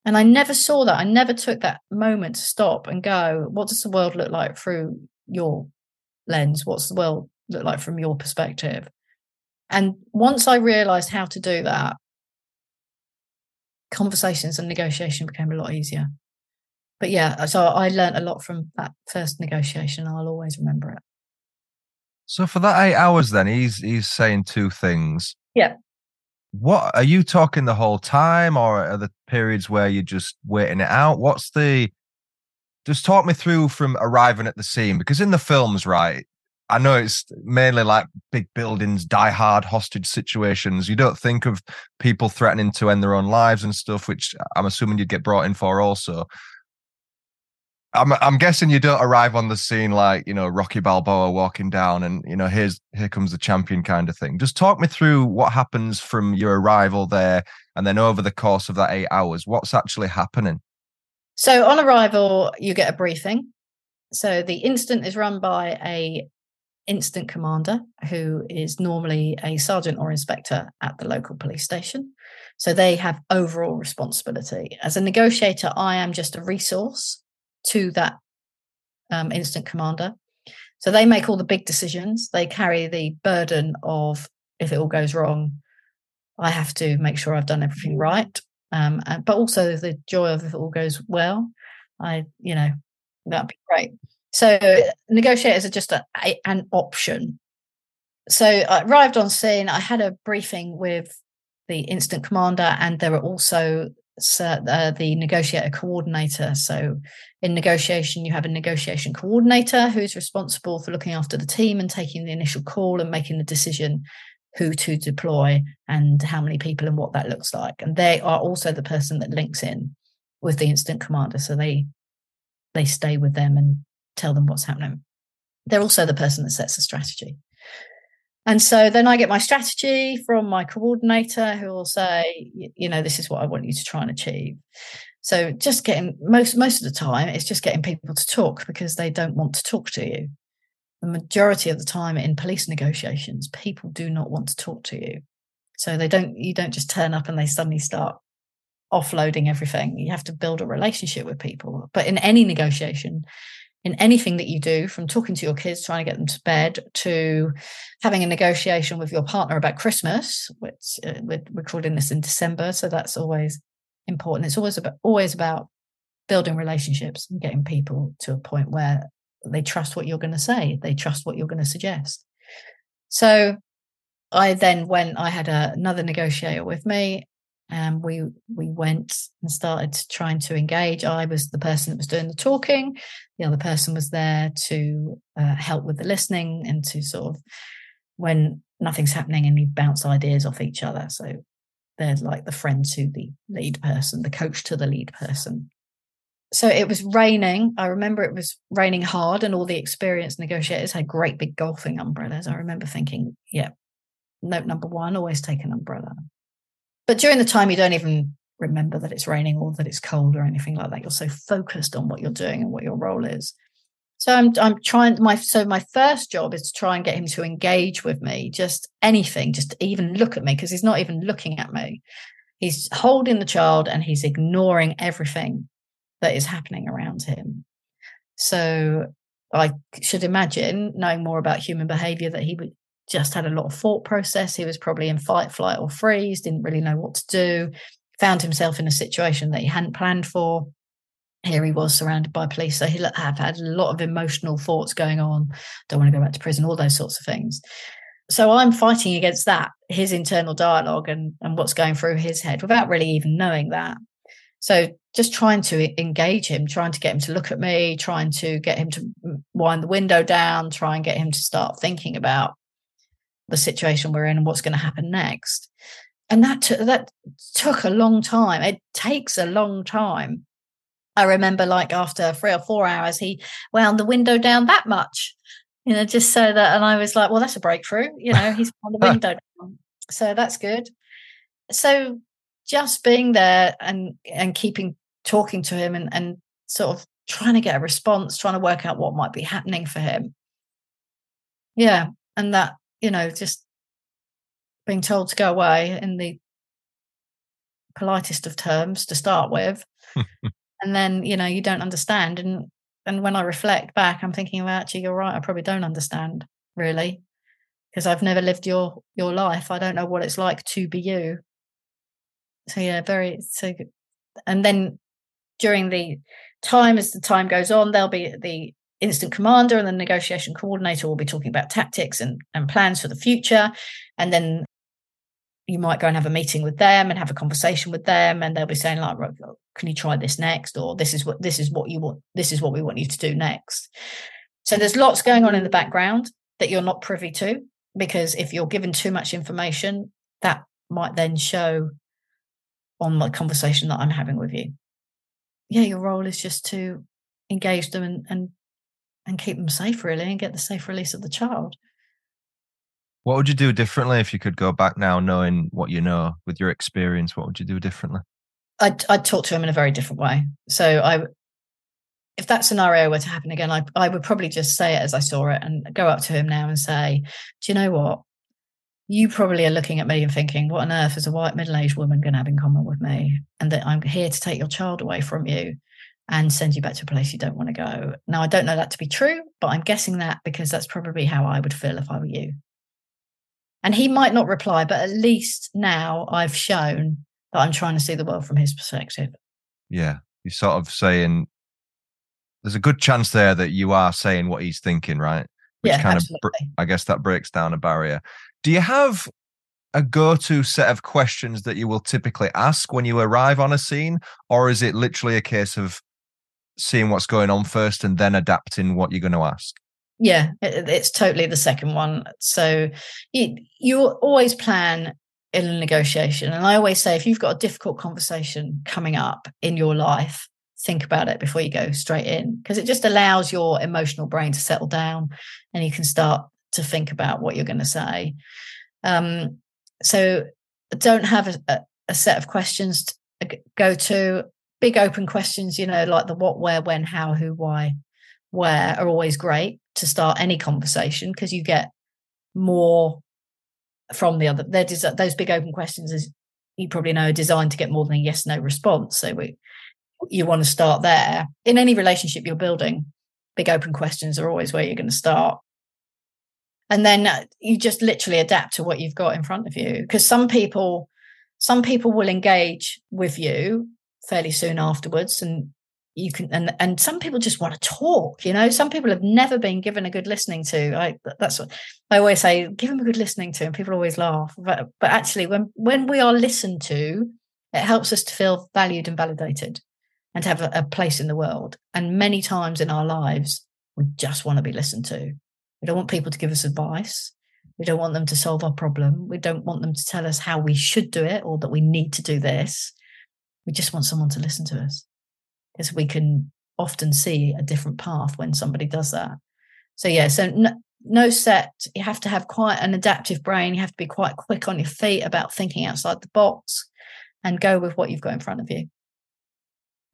And I never saw that. I never took that moment to stop and go, what does the world look like through your lens? What's the world look like from your perspective? And once I realized how to do that, conversations and negotiation became a lot easier. But yeah, so I learned a lot from that first negotiation. I'll always remember it. So for that eight hours, then he's he's saying two things. Yeah. What are you talking the whole time, or are the periods where you're just waiting it out? What's the just talk me through from arriving at the scene because in the films, right, I know it's mainly like big buildings, die hard hostage situations. You don't think of people threatening to end their own lives and stuff, which I'm assuming you'd get brought in for also. I'm I'm guessing you don't arrive on the scene like, you know, Rocky Balboa walking down and, you know, here's here comes the champion kind of thing. Just talk me through what happens from your arrival there and then over the course of that eight hours, what's actually happening. So on arrival, you get a briefing. So the incident is run by a incident commander, who is normally a sergeant or inspector at the local police station. So they have overall responsibility. As a negotiator, I am just a resource to that um, incident commander. So they make all the big decisions. They carry the burden of if it all goes wrong, I have to make sure I've done everything right. Um, and, but also the joy of if it all goes well, I, you know, that'd be great. So negotiators are just a, a, an option. So I arrived on scene. I had a briefing with the incident commander, and there were also uh, the negotiator coordinator. So in negotiation, you have a negotiation coordinator who's responsible for looking after the team and taking the initial call and making the decision who to deploy and how many people and what that looks like. And they are also the person that links in with the incident commander. So they they stay with them and tell them what's happening. They're also the person that sets the strategy. And so then I get my strategy from my coordinator who will say, you know, this is what I want you to try and achieve. So just getting most most of the time, it's just getting people to talk because they don't want to talk to you. The majority of the time in police negotiations, people do not want to talk to you. So they don't you don't just turn up and they suddenly start offloading everything. You have to build a relationship with people. But in any negotiation, in anything that you do, from talking to your kids, trying to get them to bed, to having a negotiation with your partner about Christmas, which uh, we're recording this in December, so that's always important. It's always about always about building relationships and getting people to a point where they trust what you're going to say, they trust what you're going to suggest. So I then went, I had a, another negotiator with me and we we went and started trying to engage. I was the person that was doing the talking. The other person was there to uh, help with the listening and to sort of when nothing's happening and you bounce ideas off each other. So they're like the friend to the lead person, the coach to the lead person. so it was raining. I remember it was raining hard, and all the experienced negotiators had great big golfing umbrellas. I remember thinking, yeah, note number one, always take an umbrella. But during the time, you don't even remember that it's raining or that it's cold or anything like that. You're so focused on what you're doing and what your role is. So I'm I'm trying my so my first job is to try and get him to engage with me, just anything, just even look at me because he's not even looking at me. He's holding the child and he's ignoring everything that is happening around him. So I should imagine, knowing more about human behavior, that he just had a lot of thought process. He was probably in fight, flight, or freeze, didn't really know what to do, found himself in a situation that he hadn't planned for here he was surrounded by police. So he have had a lot of emotional thoughts going on. Don't want to go back to prison, all those sorts of things. So I'm fighting against that, his internal dialogue and, and what's going through his head without really even knowing that. So just trying to engage him, trying to get him to look at me, trying to get him to wind the window down, try and get him to start thinking about the situation we're in and what's going to happen next. And that t- that took a long time. It takes a long time I remember like after three or four hours, he wound the window down that much, you know, just so that, and I was like, well, that's a breakthrough, you know, he's on the window down. So that's good. So just being there and, and keeping talking to him and, and sort of trying to get a response, trying to work out what might be happening for him. Yeah. And that, you know, just being told to go away in the politest of terms to start with. And then you know you don't understand. And and when i reflect back i'm thinking well actually you're right. I probably don't understand really because i've never lived your your life. I don't know what it's like to be you. So yeah very so and then during the time as the time goes on there'll be the incident commander and the negotiation coordinator will be talking about tactics and, and plans for the future. And then you might go and have a meeting with them and have a conversation with them and they'll be saying like can you try this next? Or this is what this is what you want this is what we want you to do next. So there's lots going on in the background that you're not privy to because if you're given too much information that might then show on the conversation that i'm having with you. Yeah your role is just to engage them and and, and keep them safe really and get the safe release of the child what would you do differently if you could go back now, knowing what you know with your experience? What would you do differently? I'd, I'd talk to him in a very different way. So I, if that scenario were to happen again, I, I would probably just say it as I saw it and go up to him now and say, do you know what? You probably are looking at me and thinking, what on earth is a white middle aged woman going to have in common with me? And that I'm here to take your child away from you and send you back to a place you don't want to go. Now, I don't know that to be true, but I'm guessing that because that's probably how I would feel if I were you. And he might not reply, but at least now I've shown that I'm trying to see the world from his perspective. Yeah. You're sort of saying there's a good chance there that you are saying what he's thinking, right? Which yeah, kind absolutely. of, I guess that breaks down a barrier. Do you have a go-to set of questions that you will typically ask when you arrive on a scene, or is it literally a case of seeing what's going on first and then adapting what you're going to ask? Yeah, it's totally the second one. So you you always plan in a negotiation, and I always say if you've got a difficult conversation coming up in your life, think about it before you go straight in because it just allows your emotional brain to settle down, and you can start to think about what you're going to say. Um, so don't have a, a, set of questions to go to big open questions you know like the what where when how who why where are always great to start any conversation because you get more from the other. They're des- those big open questions, as you probably know, are designed to get more than a yes no response. So we, you want to start there. In any relationship you're building, big open questions are always where you're going to start. And then uh, you just literally adapt to what you've got in front of you. Because some people, some people will engage with you fairly soon afterwards and you can and and some people just want to talk you know? Some people have never been given a good listening to i that's what i always say give them a good listening to and people always laugh but but actually when when we are listened to it helps us to feel valued and validated and to have a, a place in the world and many times in our lives we just want to be listened to. We don't want people to give us advice. We don't want them to solve our problem. We don't want them to tell us how we should do it or that we need to do this we just want someone to listen to us because we can often see a different path when somebody does that. So yeah, so no, no set. You have to have quite an adaptive brain. You have to be quite quick on your feet about thinking outside the box and go with what you've got in front of you.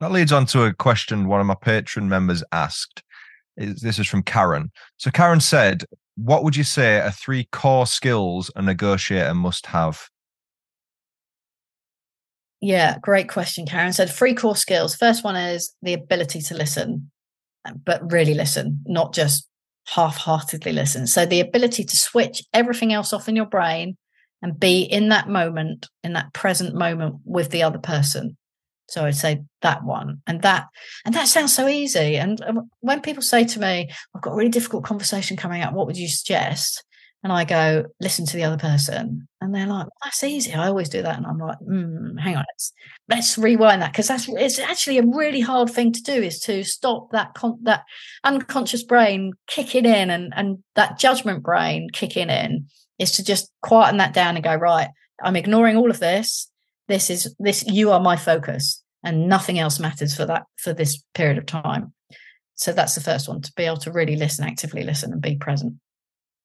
That leads on to a question one of my Patreon members asked. This is from Karen. So Karen said, "What would you say are three core skills a negotiator must have?" Yeah, great question, Karen. Said three core skills. First one is the ability to listen, but really listen, not just half-heartedly listen. So the ability to switch everything else off in your brain and be in that moment, in that present moment with the other person. So I'd say that one, and that, and that sounds so easy. And when people say to me, "I've got a really difficult conversation coming up," what would you suggest? And I go, listen to the other person, and they're like, "That's easy." I always do that, and I'm like, mm, "Hang on, let's let's rewind that because that's it's actually a really hard thing to do is to stop that con- that unconscious brain kicking in and and that judgment brain kicking in is to just quieten that down and go right. I'm ignoring all of this. This is this. You are my focus and nothing else matters for that for this period of time so that's the first one to be able to really listen actively listen and be present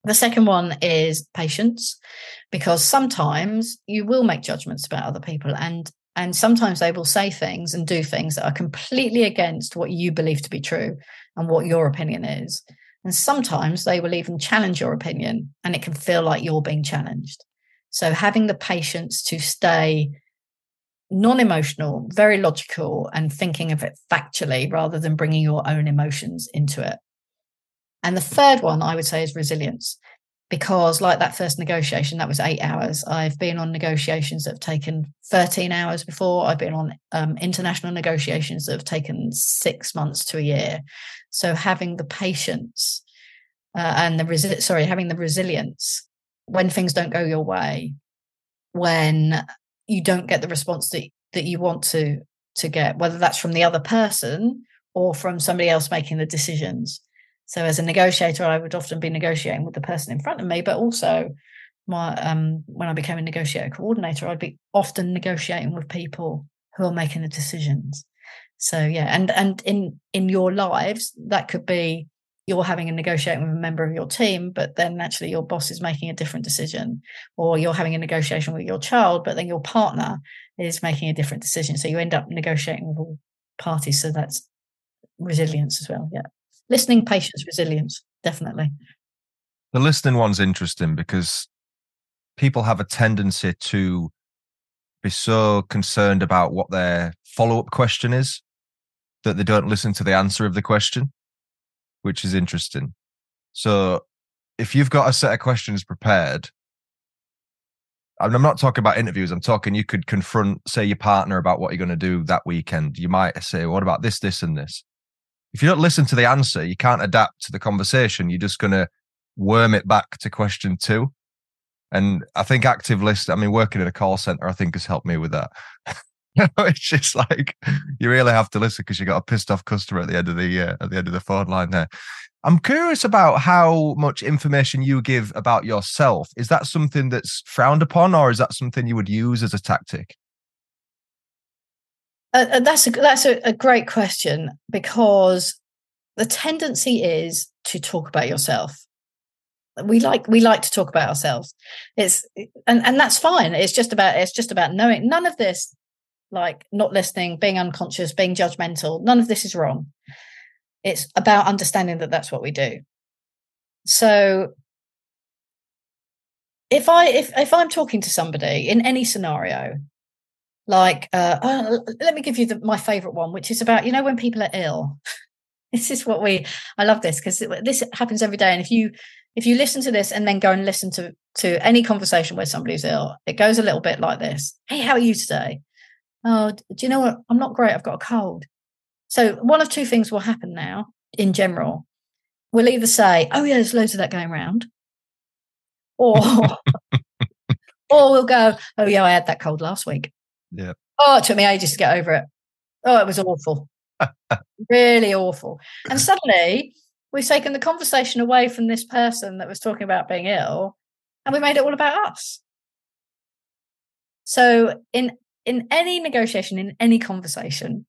the second one is patience because sometimes you will make judgments about other people and and sometimes they will say things and do things that are completely against what you believe to be true and what your opinion is and sometimes they will even challenge your opinion and it can feel like you're being challenged so having the patience to stay non emotional, very logical, and thinking of it factually rather than bringing your own emotions into it. And the third one I would say is resilience, because like that first negotiation, that was eight hours. I've been on negotiations that have taken 13 hours before. I've been on um, international negotiations that have taken six months to a year. So having the patience uh, and the resi- sorry, having the resilience when things don't go your way, when you don't get the response that, that you want to to get, whether that's from the other person or from somebody else making the decisions. So as a negotiator, I would often be negotiating with the person in front of me, but also my um, when I became a negotiator coordinator, I'd be often negotiating with people who are making the decisions. So yeah, and and in in your lives, that could be you're having a negotiation with a member of your team, but then actually your boss is making a different decision, or you're having a negotiation with your child, but then your partner is making a different decision. So you end up negotiating with all parties. So that's resilience as well. Yeah. Listening, patience, resilience, definitely. The listening one's interesting because people have a tendency to be so concerned about what their follow up question is that they don't listen to the answer of the question which is interesting. So if you've got a set of questions prepared, I'm not talking about interviews. I'm talking you could confront, say, your partner about what you're going to do that weekend. You might say, What about this, this, and this? If you don't listen to the answer, you can't adapt to the conversation. You're just going to worm it back to question two. And I think active list, I mean, working in a call center, I think has helped me with that. it's just like you really have to listen because you got a pissed off customer at the end of the uh, at the end of the phone line there. I'm curious about how much information you give about yourself. Is that something that's frowned upon, or is that something you would use as a tactic? Uh, uh that's a that's a, a great question because the tendency is to talk about yourself we like we like to talk about ourselves it's and and that's fine it's just about it's just about knowing none of this like not listening, being unconscious, being judgmental. None of this is wrong. It's about understanding that that's what we do. So if I if if I'm talking to somebody in any scenario, like uh, uh, let me give you the, my favorite one, which is about you know when people are ill. this is what we. I love this because this happens every day, and if you if you listen to this and then go and listen to to any conversation where somebody's ill, it goes a little bit like this. Hey, how are you today? oh, do you know what? I'm not great. I've got a cold. So one of two things will happen now in general. We'll either say, oh, yeah, there's loads of that going around. Or, or we'll go, oh, yeah, I had that cold last week. Yeah. Oh, it took me ages to get over it. Oh, it was awful. really awful. And suddenly we've taken the conversation away from this person that was talking about being ill and we made it all about us. So in in any negotiation, in any conversation,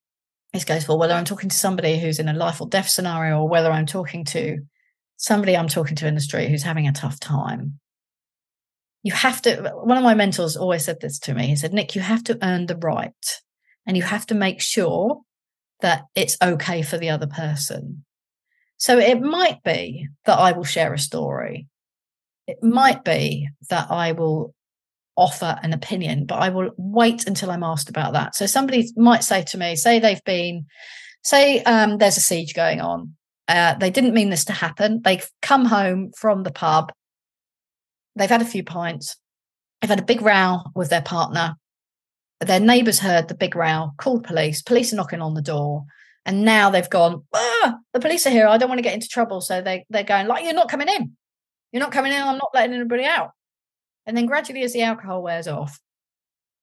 this goes for whether I'm talking to somebody who's in a life or death scenario or whether I'm talking to somebody I'm talking to in the street who's having a tough time. You have to, one of my mentors always said this to me. He said, Nick, you have to earn the right and you have to make sure that it's okay for the other person. So it might be that I will share a story. It might be that I will offer an opinion, but I will wait until I'm asked about that. So somebody might say to me, say they've been, say um, there's a siege going on. Uh, they didn't mean this to happen. They've come home from the pub. They've had a few pints. They've had a big row with their partner. Their neighbours heard the big row, called police. Police are knocking on the door. And now they've gone, ah, the police are here. I don't want to get into trouble. So they, they're going, like, you're not coming in. You're not coming in. I'm not letting anybody out. And then gradually, as the alcohol wears off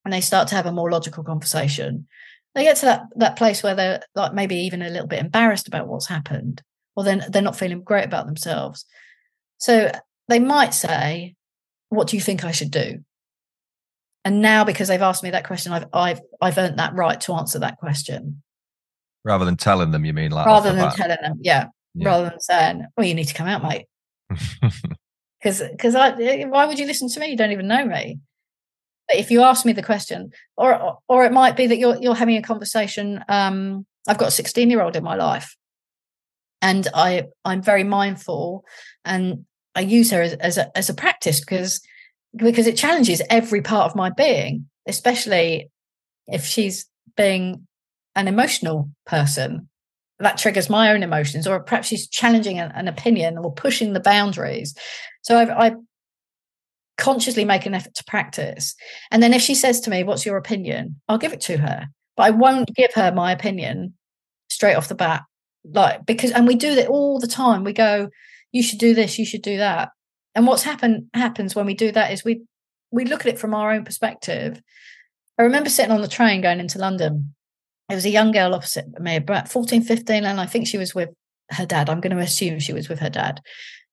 and they start to have a more logical conversation, they get to that, that place where they're like maybe even a little bit embarrassed about what's happened, or then they're not feeling great about themselves. So they might say, What do you think I should do? And now, because they've asked me that question, I've I've I've earned that right to answer that question. Rather than telling them, you mean like rather than telling them, yeah, yeah, Rather than saying, "Well, you need to come out, mate," because because I eh, why would you listen to me? You don't even know me. But if you ask me the question, or or it might be that you're you're having a conversation. Um, I've got a 16 year old in my life, and I I'm very mindful, and I use her as, as a as a practice because because it challenges every part of my being, especially if she's being an emotional person that triggers my own emotions, or perhaps she's challenging an, an opinion or pushing the boundaries. So I, I consciously make an effort to practice. And then if she says to me, What's your opinion? I'll give it to her, but I won't give her my opinion straight off the bat. Like, because, and we do that all the time. We go, You should do this, you should do that. And what's happened happens when we do that is we we look at it from our own perspective. I remember sitting on the train going into London there was a young girl opposite me, about 14, 15, and I think she was with her dad. I'm going to assume she was with her dad.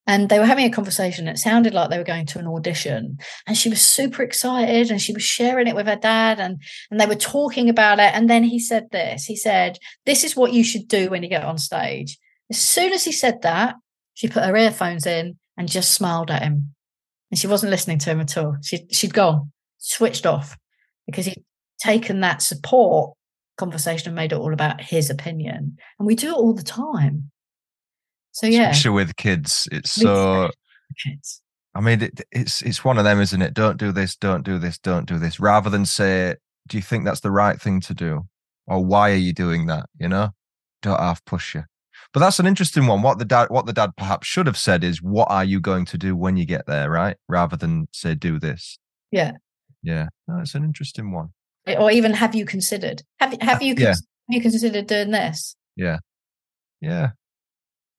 And they were having a conversation. It sounded like they were going to an audition. And she was super excited and she was sharing it with her dad and, and they were talking about it. And then he said this he said, This is what you should do when you get on stage. As soon as he said that, she put her earphones in and just smiled at him. And she wasn't listening to him at all. She, she'd gone, switched off because he'd taken that support conversation and made it all about his opinion. And we do it all the time. So yeah, especially with kids, it's uh, so. Kids. I mean, it, it's it's one of them, isn't it? Don't do this, don't do this, don't do this. Rather than say, "Do you think that's the right thing to do?" or "Why are you doing that?" You know, don't half push you. But that's an interesting one. What the dad, what the dad perhaps should have said is, "What are you going to do when you get there?" Right, rather than say, "Do this." Yeah. Yeah, that's an interesting one eh, or even have you considered? Have have you yeah. have you considered doing this? Yeah, yeah,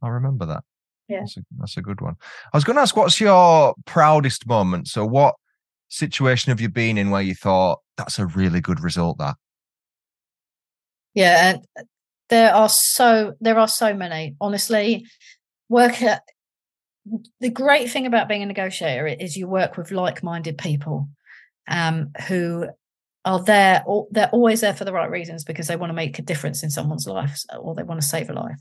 I remember that. Yeah, that's a, that's a good one. I was going to ask, what's your proudest moment? So, what situation have you been in where you thought that's a really good result? That. Yeah, and there are so there are so many. Honestly, work at the great thing about being a negotiator is you work with like-minded people um, who are there they're always there for the right reasons because they want to make a difference in someone's life or they want to save a life.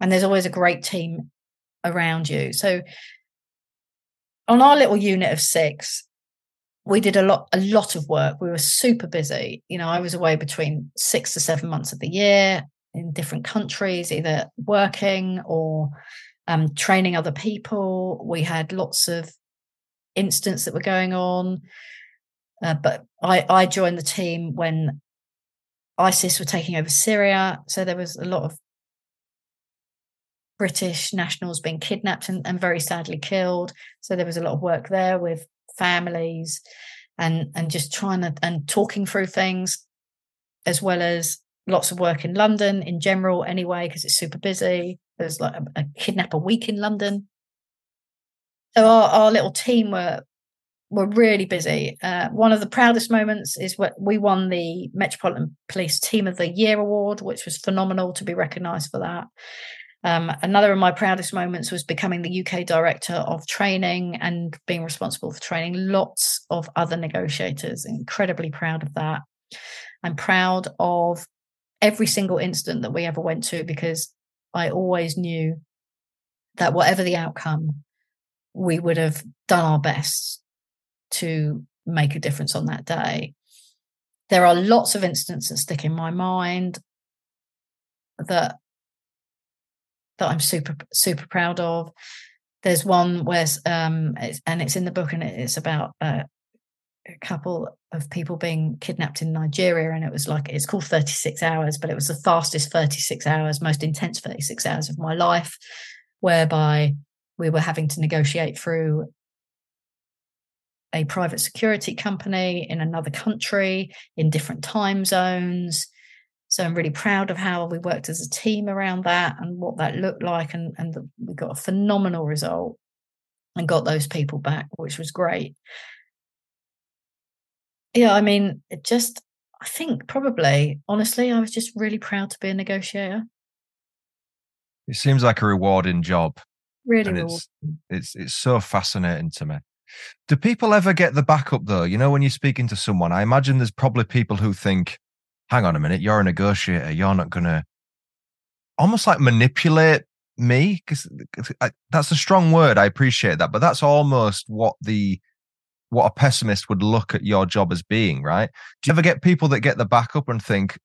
And there's always a great team around you. So on our little unit of six we did a lot a lot of work. We were super busy. You know i was away between six to seven months of the year in different countries either working or um, training other people we had lots of incidents that were going on uh, but I, I joined the team when ISIS were taking over Syria. So there was a lot of British nationals being kidnapped and, and very sadly killed. So there was a lot of work there with families and and just trying to and talking through things, as well as lots of work in London in general anyway, because it's super busy. There's like a, a kidnapper week in London. So our, our little team were we're really busy. Uh, one of the proudest moments is what we won the Metropolitan Police Team of the Year award, which was phenomenal to be recognised for that. Um, another of my proudest moments was becoming the UK director of training and being responsible for training lots of other negotiators. Incredibly proud of that. I'm proud of every single incident that we ever went to because I always knew that whatever the outcome, we would have done our best to make a difference on that day. There are lots of incidents that stick in my mind that that I'm super super proud of. There's one where, um, it's, and it's in the book, and it's about uh, a couple of people being kidnapped in Nigeria, and it was like it's called 36 hours, but it was the fastest 36 hours, most intense 36 hours of my life, whereby we were having to negotiate through a private security company in another country in different time zones. So I'm really proud of how we worked as a team around that and what that looked like. And, and we got a phenomenal result and got those people back, which was great. Yeah, I mean, it just, I think probably, honestly, I was just really proud to be a negotiator. It seems like a rewarding job. Really and rewarding. it's it's it's so fascinating to me. Do people ever get the backup though? You know, when you're speaking to someone, I imagine there's probably people who think, hang on a minute, you're a negotiator. You're not going to almost like manipulate me because that's a strong word. I appreciate that, but that's almost what the what a pessimist would look at your job as being, right? Do you ever get people that get the backup and think,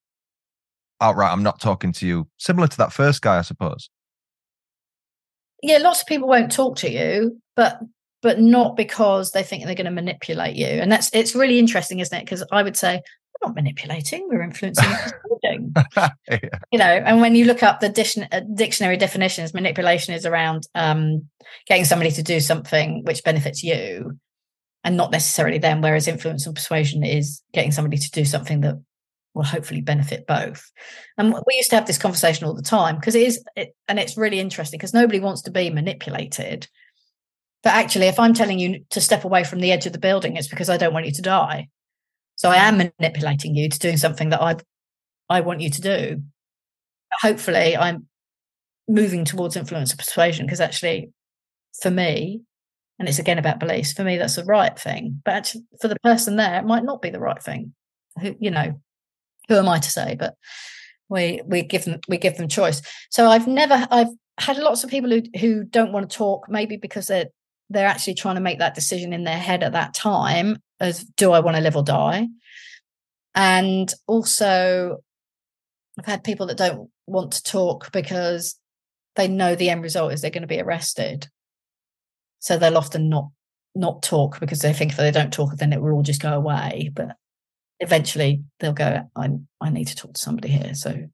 outright, I'm not talking to you? Similar to that first guy, I suppose. Yeah, lots of people won't talk to you, but but not because they think they're going to manipulate you. And that's it's really interesting, isn't it? Because I would say we're not manipulating; we're influencing. yeah. You know, and when you look up the uh, dictionary definitions, manipulation is around um, getting somebody to do something which benefits you, and not necessarily them. Whereas influence and persuasion is getting somebody to do something that will hopefully benefit both. And we used to have this conversation all the time because it is, it, and it's really interesting because nobody wants to be manipulated. But actually, if I'm telling you to step away from the edge of the building, it's because I don't want you to die. So I am manipulating you to doing something that I I want you to do. Hopefully, I'm moving towards influence and persuasion because actually, for me, and it's again about beliefs. For me, that's the right thing. But actually, for the person there, it might not be the right thing. Who you know, who am I to say? But we we give them we give them choice. So I've never I've had lots of people who who don't want to talk, maybe because they're they're actually trying to make that decision in their head at that time as do I want to live or die? And also I've had people that don't want to talk because they know the end result is they're going to be arrested. So they'll often not not talk because they think if they don't talk, then it will all just go away. But eventually they'll go, I I need to talk to somebody here. So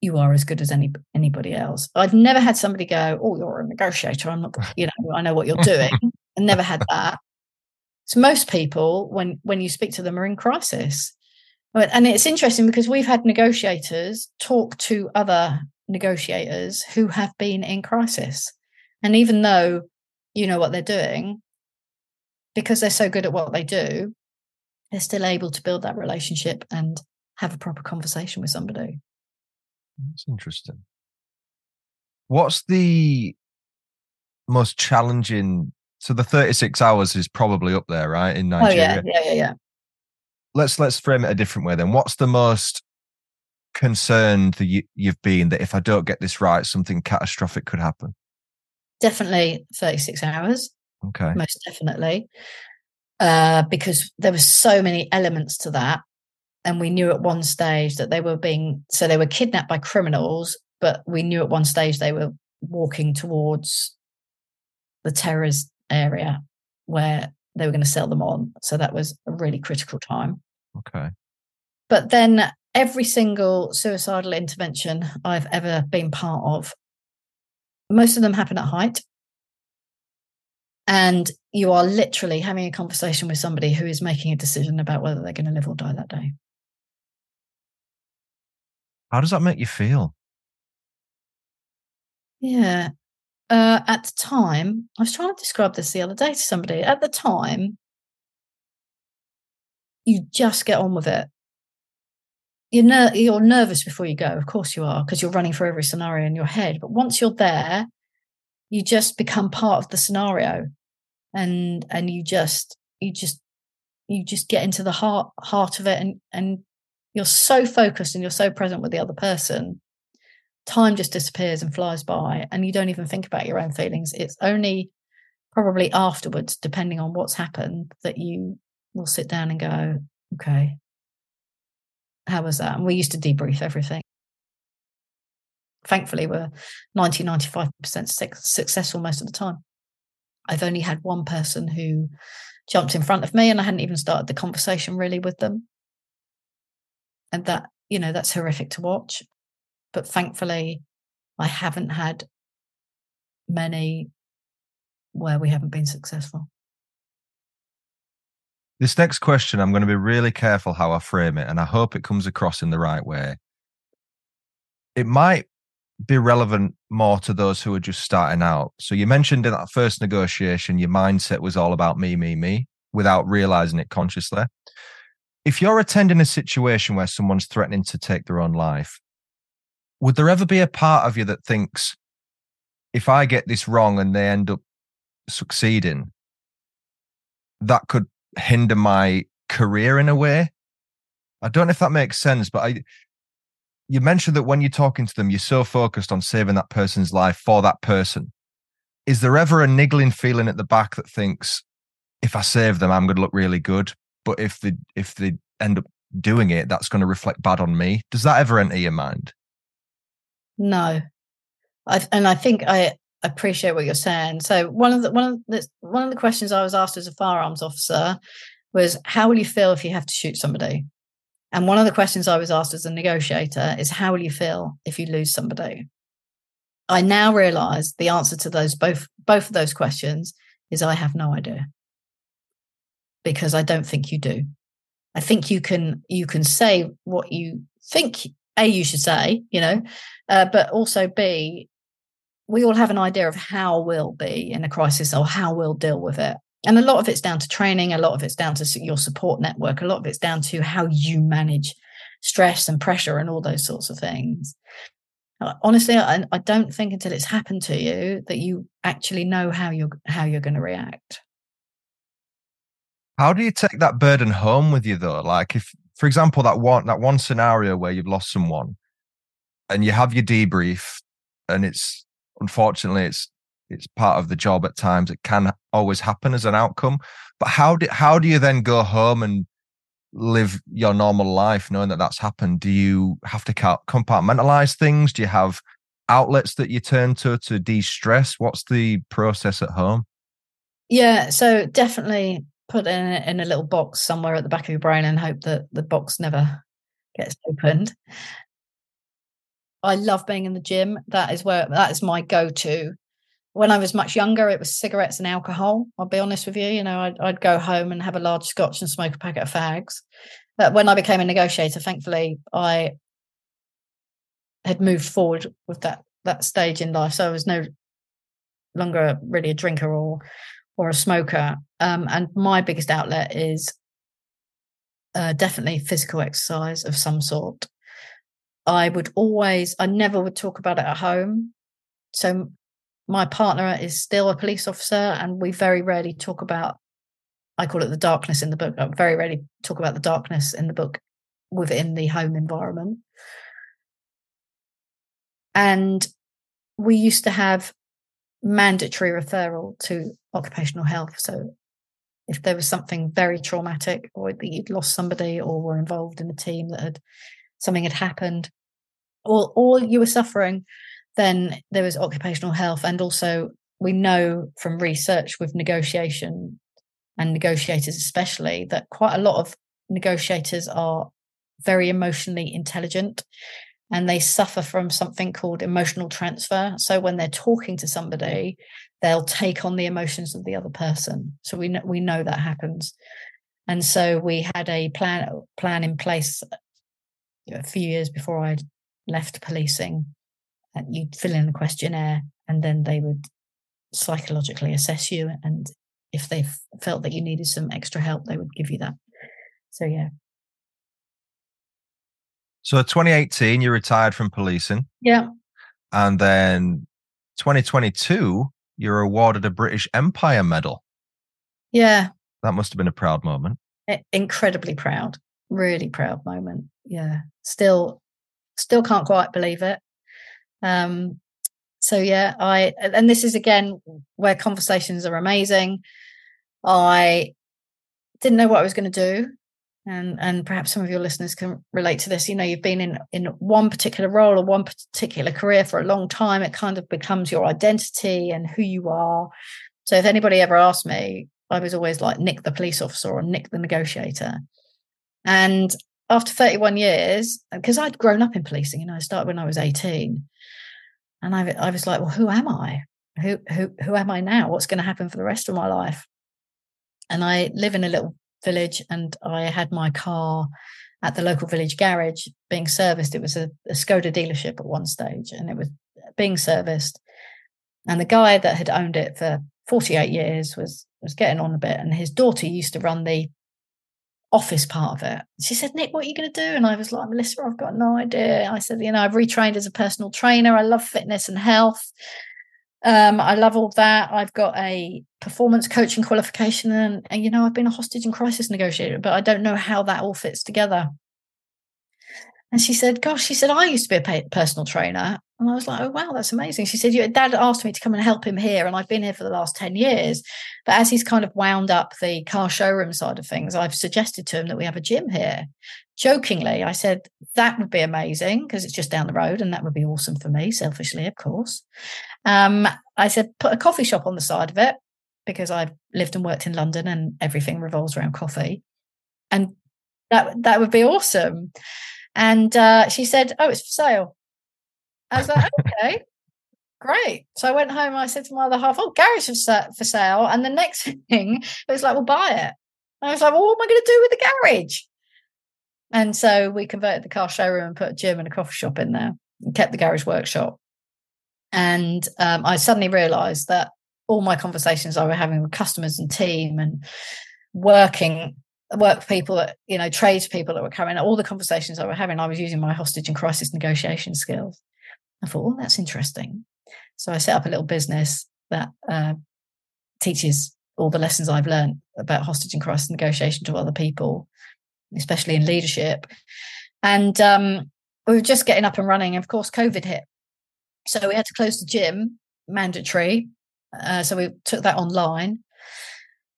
you are as good as any anybody else. I've never had somebody go, "Oh, you're a negotiator. I'm not, you know, I know what you're doing." I never had that. So most people, when when you speak to them, are in crisis. And it's interesting because we've had negotiators talk to other negotiators who have been in crisis, and even though you know what they're doing, because they're so good at what they do, they're still able to build that relationship and have a proper conversation with somebody. That's interesting. What's the most challenging? So the 36 hours is probably up there, right? In Nigeria. Oh, yeah, yeah, yeah, yeah. Let's let's frame it a different way then. What's the most concerned that you, you've been that if I don't get this right, something catastrophic could happen? Definitely 36 hours. Okay. Most definitely. Uh, because there were so many elements to that and we knew at one stage that they were being so they were kidnapped by criminals but we knew at one stage they were walking towards the terrorist area where they were going to sell them on so that was a really critical time okay but then every single suicidal intervention i've ever been part of most of them happen at height and you are literally having a conversation with somebody who is making a decision about whether they're going to live or die that day how does that make you feel? Yeah. Uh, at the time, I was trying to describe this the other day to somebody. At the time, you just get on with it. You're, ner- you're nervous before you go. Of course you are, because you're running through every scenario in your head. But once you're there, you just become part of the scenario, and and you just you just you just get into the heart heart of it, and and you're so focused and you're so present with the other person, time just disappears and flies by, and you don't even think about your own feelings. It's only probably afterwards, depending on what's happened, that you will sit down and go, okay, how was that? And we used to debrief everything. Thankfully, we're 90, 95% successful most of the time. I've only had one person who jumped in front of me and I hadn't even started the conversation really with them. And that, you know, that's horrific to watch. But thankfully, I haven't had many where we haven't been successful. This next question, I'm going to be really careful how I frame it, and I hope it comes across in the right way. It might be relevant more to those who are just starting out. So, you mentioned in that first negotiation, your mindset was all about me, me, me, without realizing it consciously. If you're attending a situation where someone's threatening to take their own life, would there ever be a part of you that thinks, if I get this wrong and they end up succeeding, that could hinder my career in a way. I don't know if that makes sense, but I you mentioned that when you're talking to them, you're so focused on saving that person's life for that person. Is there ever a niggling feeling at the back that thinks, if I save them, I'm going to look really good, but if they if they end up doing it, that's going to reflect bad on me? Does that ever enter your mind? No, I, and I think I appreciate what you're saying. So one of the one of the one of the questions I was asked as a firearms officer was, "How will you feel if you have to shoot somebody?" And one of the questions I was asked as a negotiator is, "How will you feel if you lose somebody?" I now realise the answer to those both both of those questions is I have no idea because I don't think you do. I think you can you can say what you think a you should say, you know, uh, but also b we all have an idea of how we'll be in a crisis or how we'll deal with it. And a lot of it's down to training, a lot of it's down to your support network, a lot of it's down to how you manage stress and pressure and all those sorts of things. Uh, honestly, I, I don't think until it's happened to you that you actually know how you're how you're going to react. How do you take that burden home with you though? Like if, for example, that one that one scenario where you've lost someone, and you have your debrief, and it's unfortunately it's it's part of the job at times. It can always happen as an outcome. But how do how do you then go home and live your normal life knowing that that's happened? Do you have to compartmentalize things? Do you have outlets that you turn to to de-stress? What's the process at home? Yeah so definitely put in in a little box somewhere at the back of your brain and hope that the box never gets opened I love being in the gym. That is where that is my go-to. When I was much younger, it was cigarettes and alcohol. I'll be honest with you. You know, I'd, I'd go home and have a large scotch and smoke a packet of fags. But when I became a negotiator, thankfully, I had moved forward with that that stage in life. So I was no longer really a drinker or or a smoker. Um, and my biggest outlet is uh, definitely physical exercise of some sort. I would always, I never would talk about it at home. So my partner is still a police officer, and we very rarely talk about, I call it the darkness in the book. I very rarely talk about the darkness in the book within the home environment. And we used to have mandatory referral to occupational health. So if there was something very traumatic or that you'd lost somebody or were involved in a team that had something had happened or or you were suffering then there was occupational health. And also we know from research with negotiation and negotiators especially that quite a lot of negotiators are very emotionally intelligent and they suffer from something called emotional transfer. So when they're talking to somebody they'll take on the emotions of the other person. So we know, we know that happens. And so we had a plan plan in place a few years before I left policing. And you'd fill in a questionnaire, and then they would psychologically assess you. And if they felt that you needed some extra help, they would give you that. So, yeah. So, 2018, you retired from policing. Yeah. And then 2022, you're awarded a British Empire Medal. Yeah. That must have been a proud moment. Incredibly proud really proud moment. Yeah, still, still can't quite believe it. Um, so yeah, I and this is again where conversations are amazing. I didn't know what I was going to do and and perhaps some of your listeners can relate to this you know you've been in in one particular role or one particular career for a long time it kind of becomes your identity and who you are so if anybody ever asked me i was always like nick the police officer or nick the negotiator and after 31 years because i'd grown up in policing you know i started when i was 18 and i, I was like well who am i who who who am i now what's going to happen for the rest of my life and i live in a little village and I had my car at the local village garage being serviced. It was a, a Skoda dealership at one stage and it was being serviced. And the guy that had owned it for 48 years was was getting on a bit. And his daughter used to run the office part of it. She said, Nick, what are you going to do? And I was like, Melissa, I've got no idea. I said, you know, I've retrained as a personal trainer. I love fitness and health. Um, I love all that. I've got a performance coaching qualification, and, and you know, I've been a hostage and crisis negotiator, but I don't know how that all fits together. And she said, Gosh, she said, I used to be a personal trainer. And I was like, Oh, wow, that's amazing. She said, Your dad asked me to come and help him here. And I've been here for the last 10 years. But as he's kind of wound up the car showroom side of things, I've suggested to him that we have a gym here. Jokingly, I said, That would be amazing because it's just down the road. And that would be awesome for me, selfishly, of course. Um, I said, Put a coffee shop on the side of it because I've lived and worked in London and everything revolves around coffee. And that that would be awesome. And uh, she said, Oh, it's for sale. I was like, okay, great. So I went home. I said to my other half, oh, garage is for sale. And the next thing, it was like, well, buy it. And I was like, well, what am I going to do with the garage? And so we converted the car showroom and put a gym and a coffee shop in there and kept the garage workshop. And um, I suddenly realized that all my conversations I were having with customers and team and working work people that you know trades people that were coming all the conversations I were having I was using my hostage and crisis negotiation skills I thought, oh, that's interesting. So I set up a little business that uh, teaches all the lessons I've learned about hostage and crisis negotiation to other people, especially in leadership. And um, we were just getting up and running. Of course, COVID hit. So we had to close the gym, mandatory. Uh, so we took that online.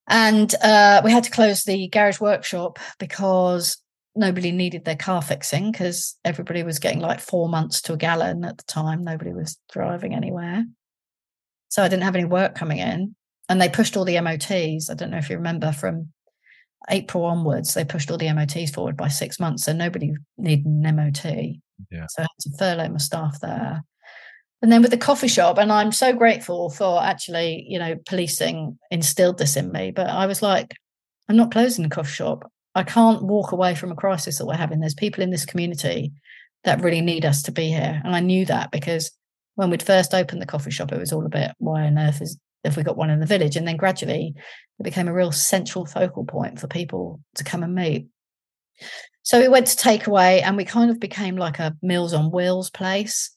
And uh, we had to close the garage workshop because nobody needed their car fixing because everybody was getting like four months to a gallon at the time. Nobody was driving anywhere. So I didn't have any work coming in. And they pushed all the MOTs. I don't know if you remember from April onwards, they pushed all the MOTs forward by six months. So nobody needed an MOT. Yeah. So I had to furlough my staff there. And then with the coffee shop, and I'm so grateful for actually, you know, policing instilled this in me. But I was like, I'm not closing the coffee shop. I can't walk away from a crisis that we're having. There's people in this community that really need us to be here. And I knew that because when we'd first opened the coffee shop, it was all a bit, why on earth is if we got one in the village? And then gradually it became a real central focal point for people to come and meet. So we went to takeaway and we kind of became like a Meals on Wheels place.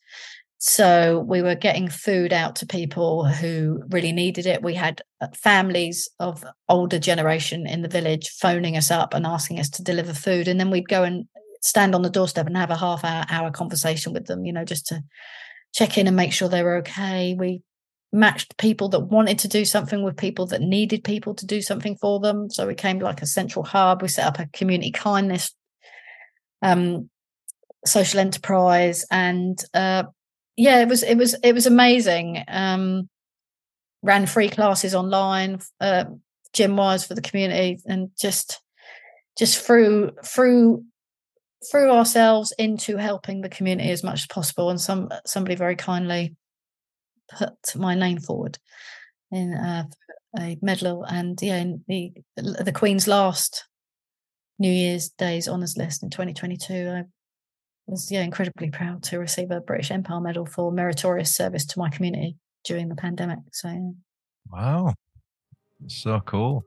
So we were getting food out to people who really needed it. We had uh, families of older generation in the village phoning us up and asking us to deliver food. And then we'd go and stand on the doorstep and have a half hour, hour conversation with them, you know, just to check in and make sure they were okay. We matched people that wanted to do something with people that needed people to do something for them. So we came like a central hub. We set up a community kindness um, social enterprise and uh, yeah, it was it was it was amazing. Um, ran free classes online, uh, gym wise for the community, and just just threw threw threw ourselves into helping the community as much as possible. And some somebody very kindly put my name forward in uh, a medal, and yeah, in the the Queen's last New Year's Days honours list in 2022. I was yeah incredibly proud to receive a British Empire Medal for meritorious service to my community during the pandemic. So yeah. wow, so cool.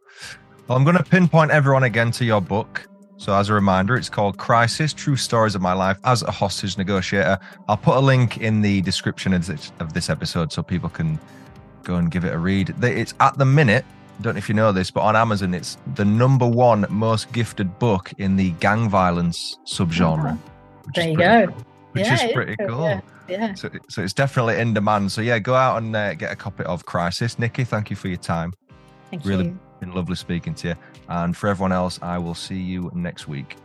Well, I'm going to pinpoint everyone again to your book. So, as a reminder, it's called Crisis True Stories of My Life as a Hostage Negotiator. I'll put a link in the description of this, episode so people can go and give it a read. It's at the minute I don't know if you know this, but on Amazon, it's the number one most gifted book in the gang violence subgenre. Oh, which There you pretty go. Which Yeah, is pretty is, cool. Yeah. yeah. So, so it's definitely in demand. So yeah, go out and uh, get a copy of Crisis. Nicky, thank you for your time. Thank Really you. been lovely speaking to you. And for everyone else, I will see you next week.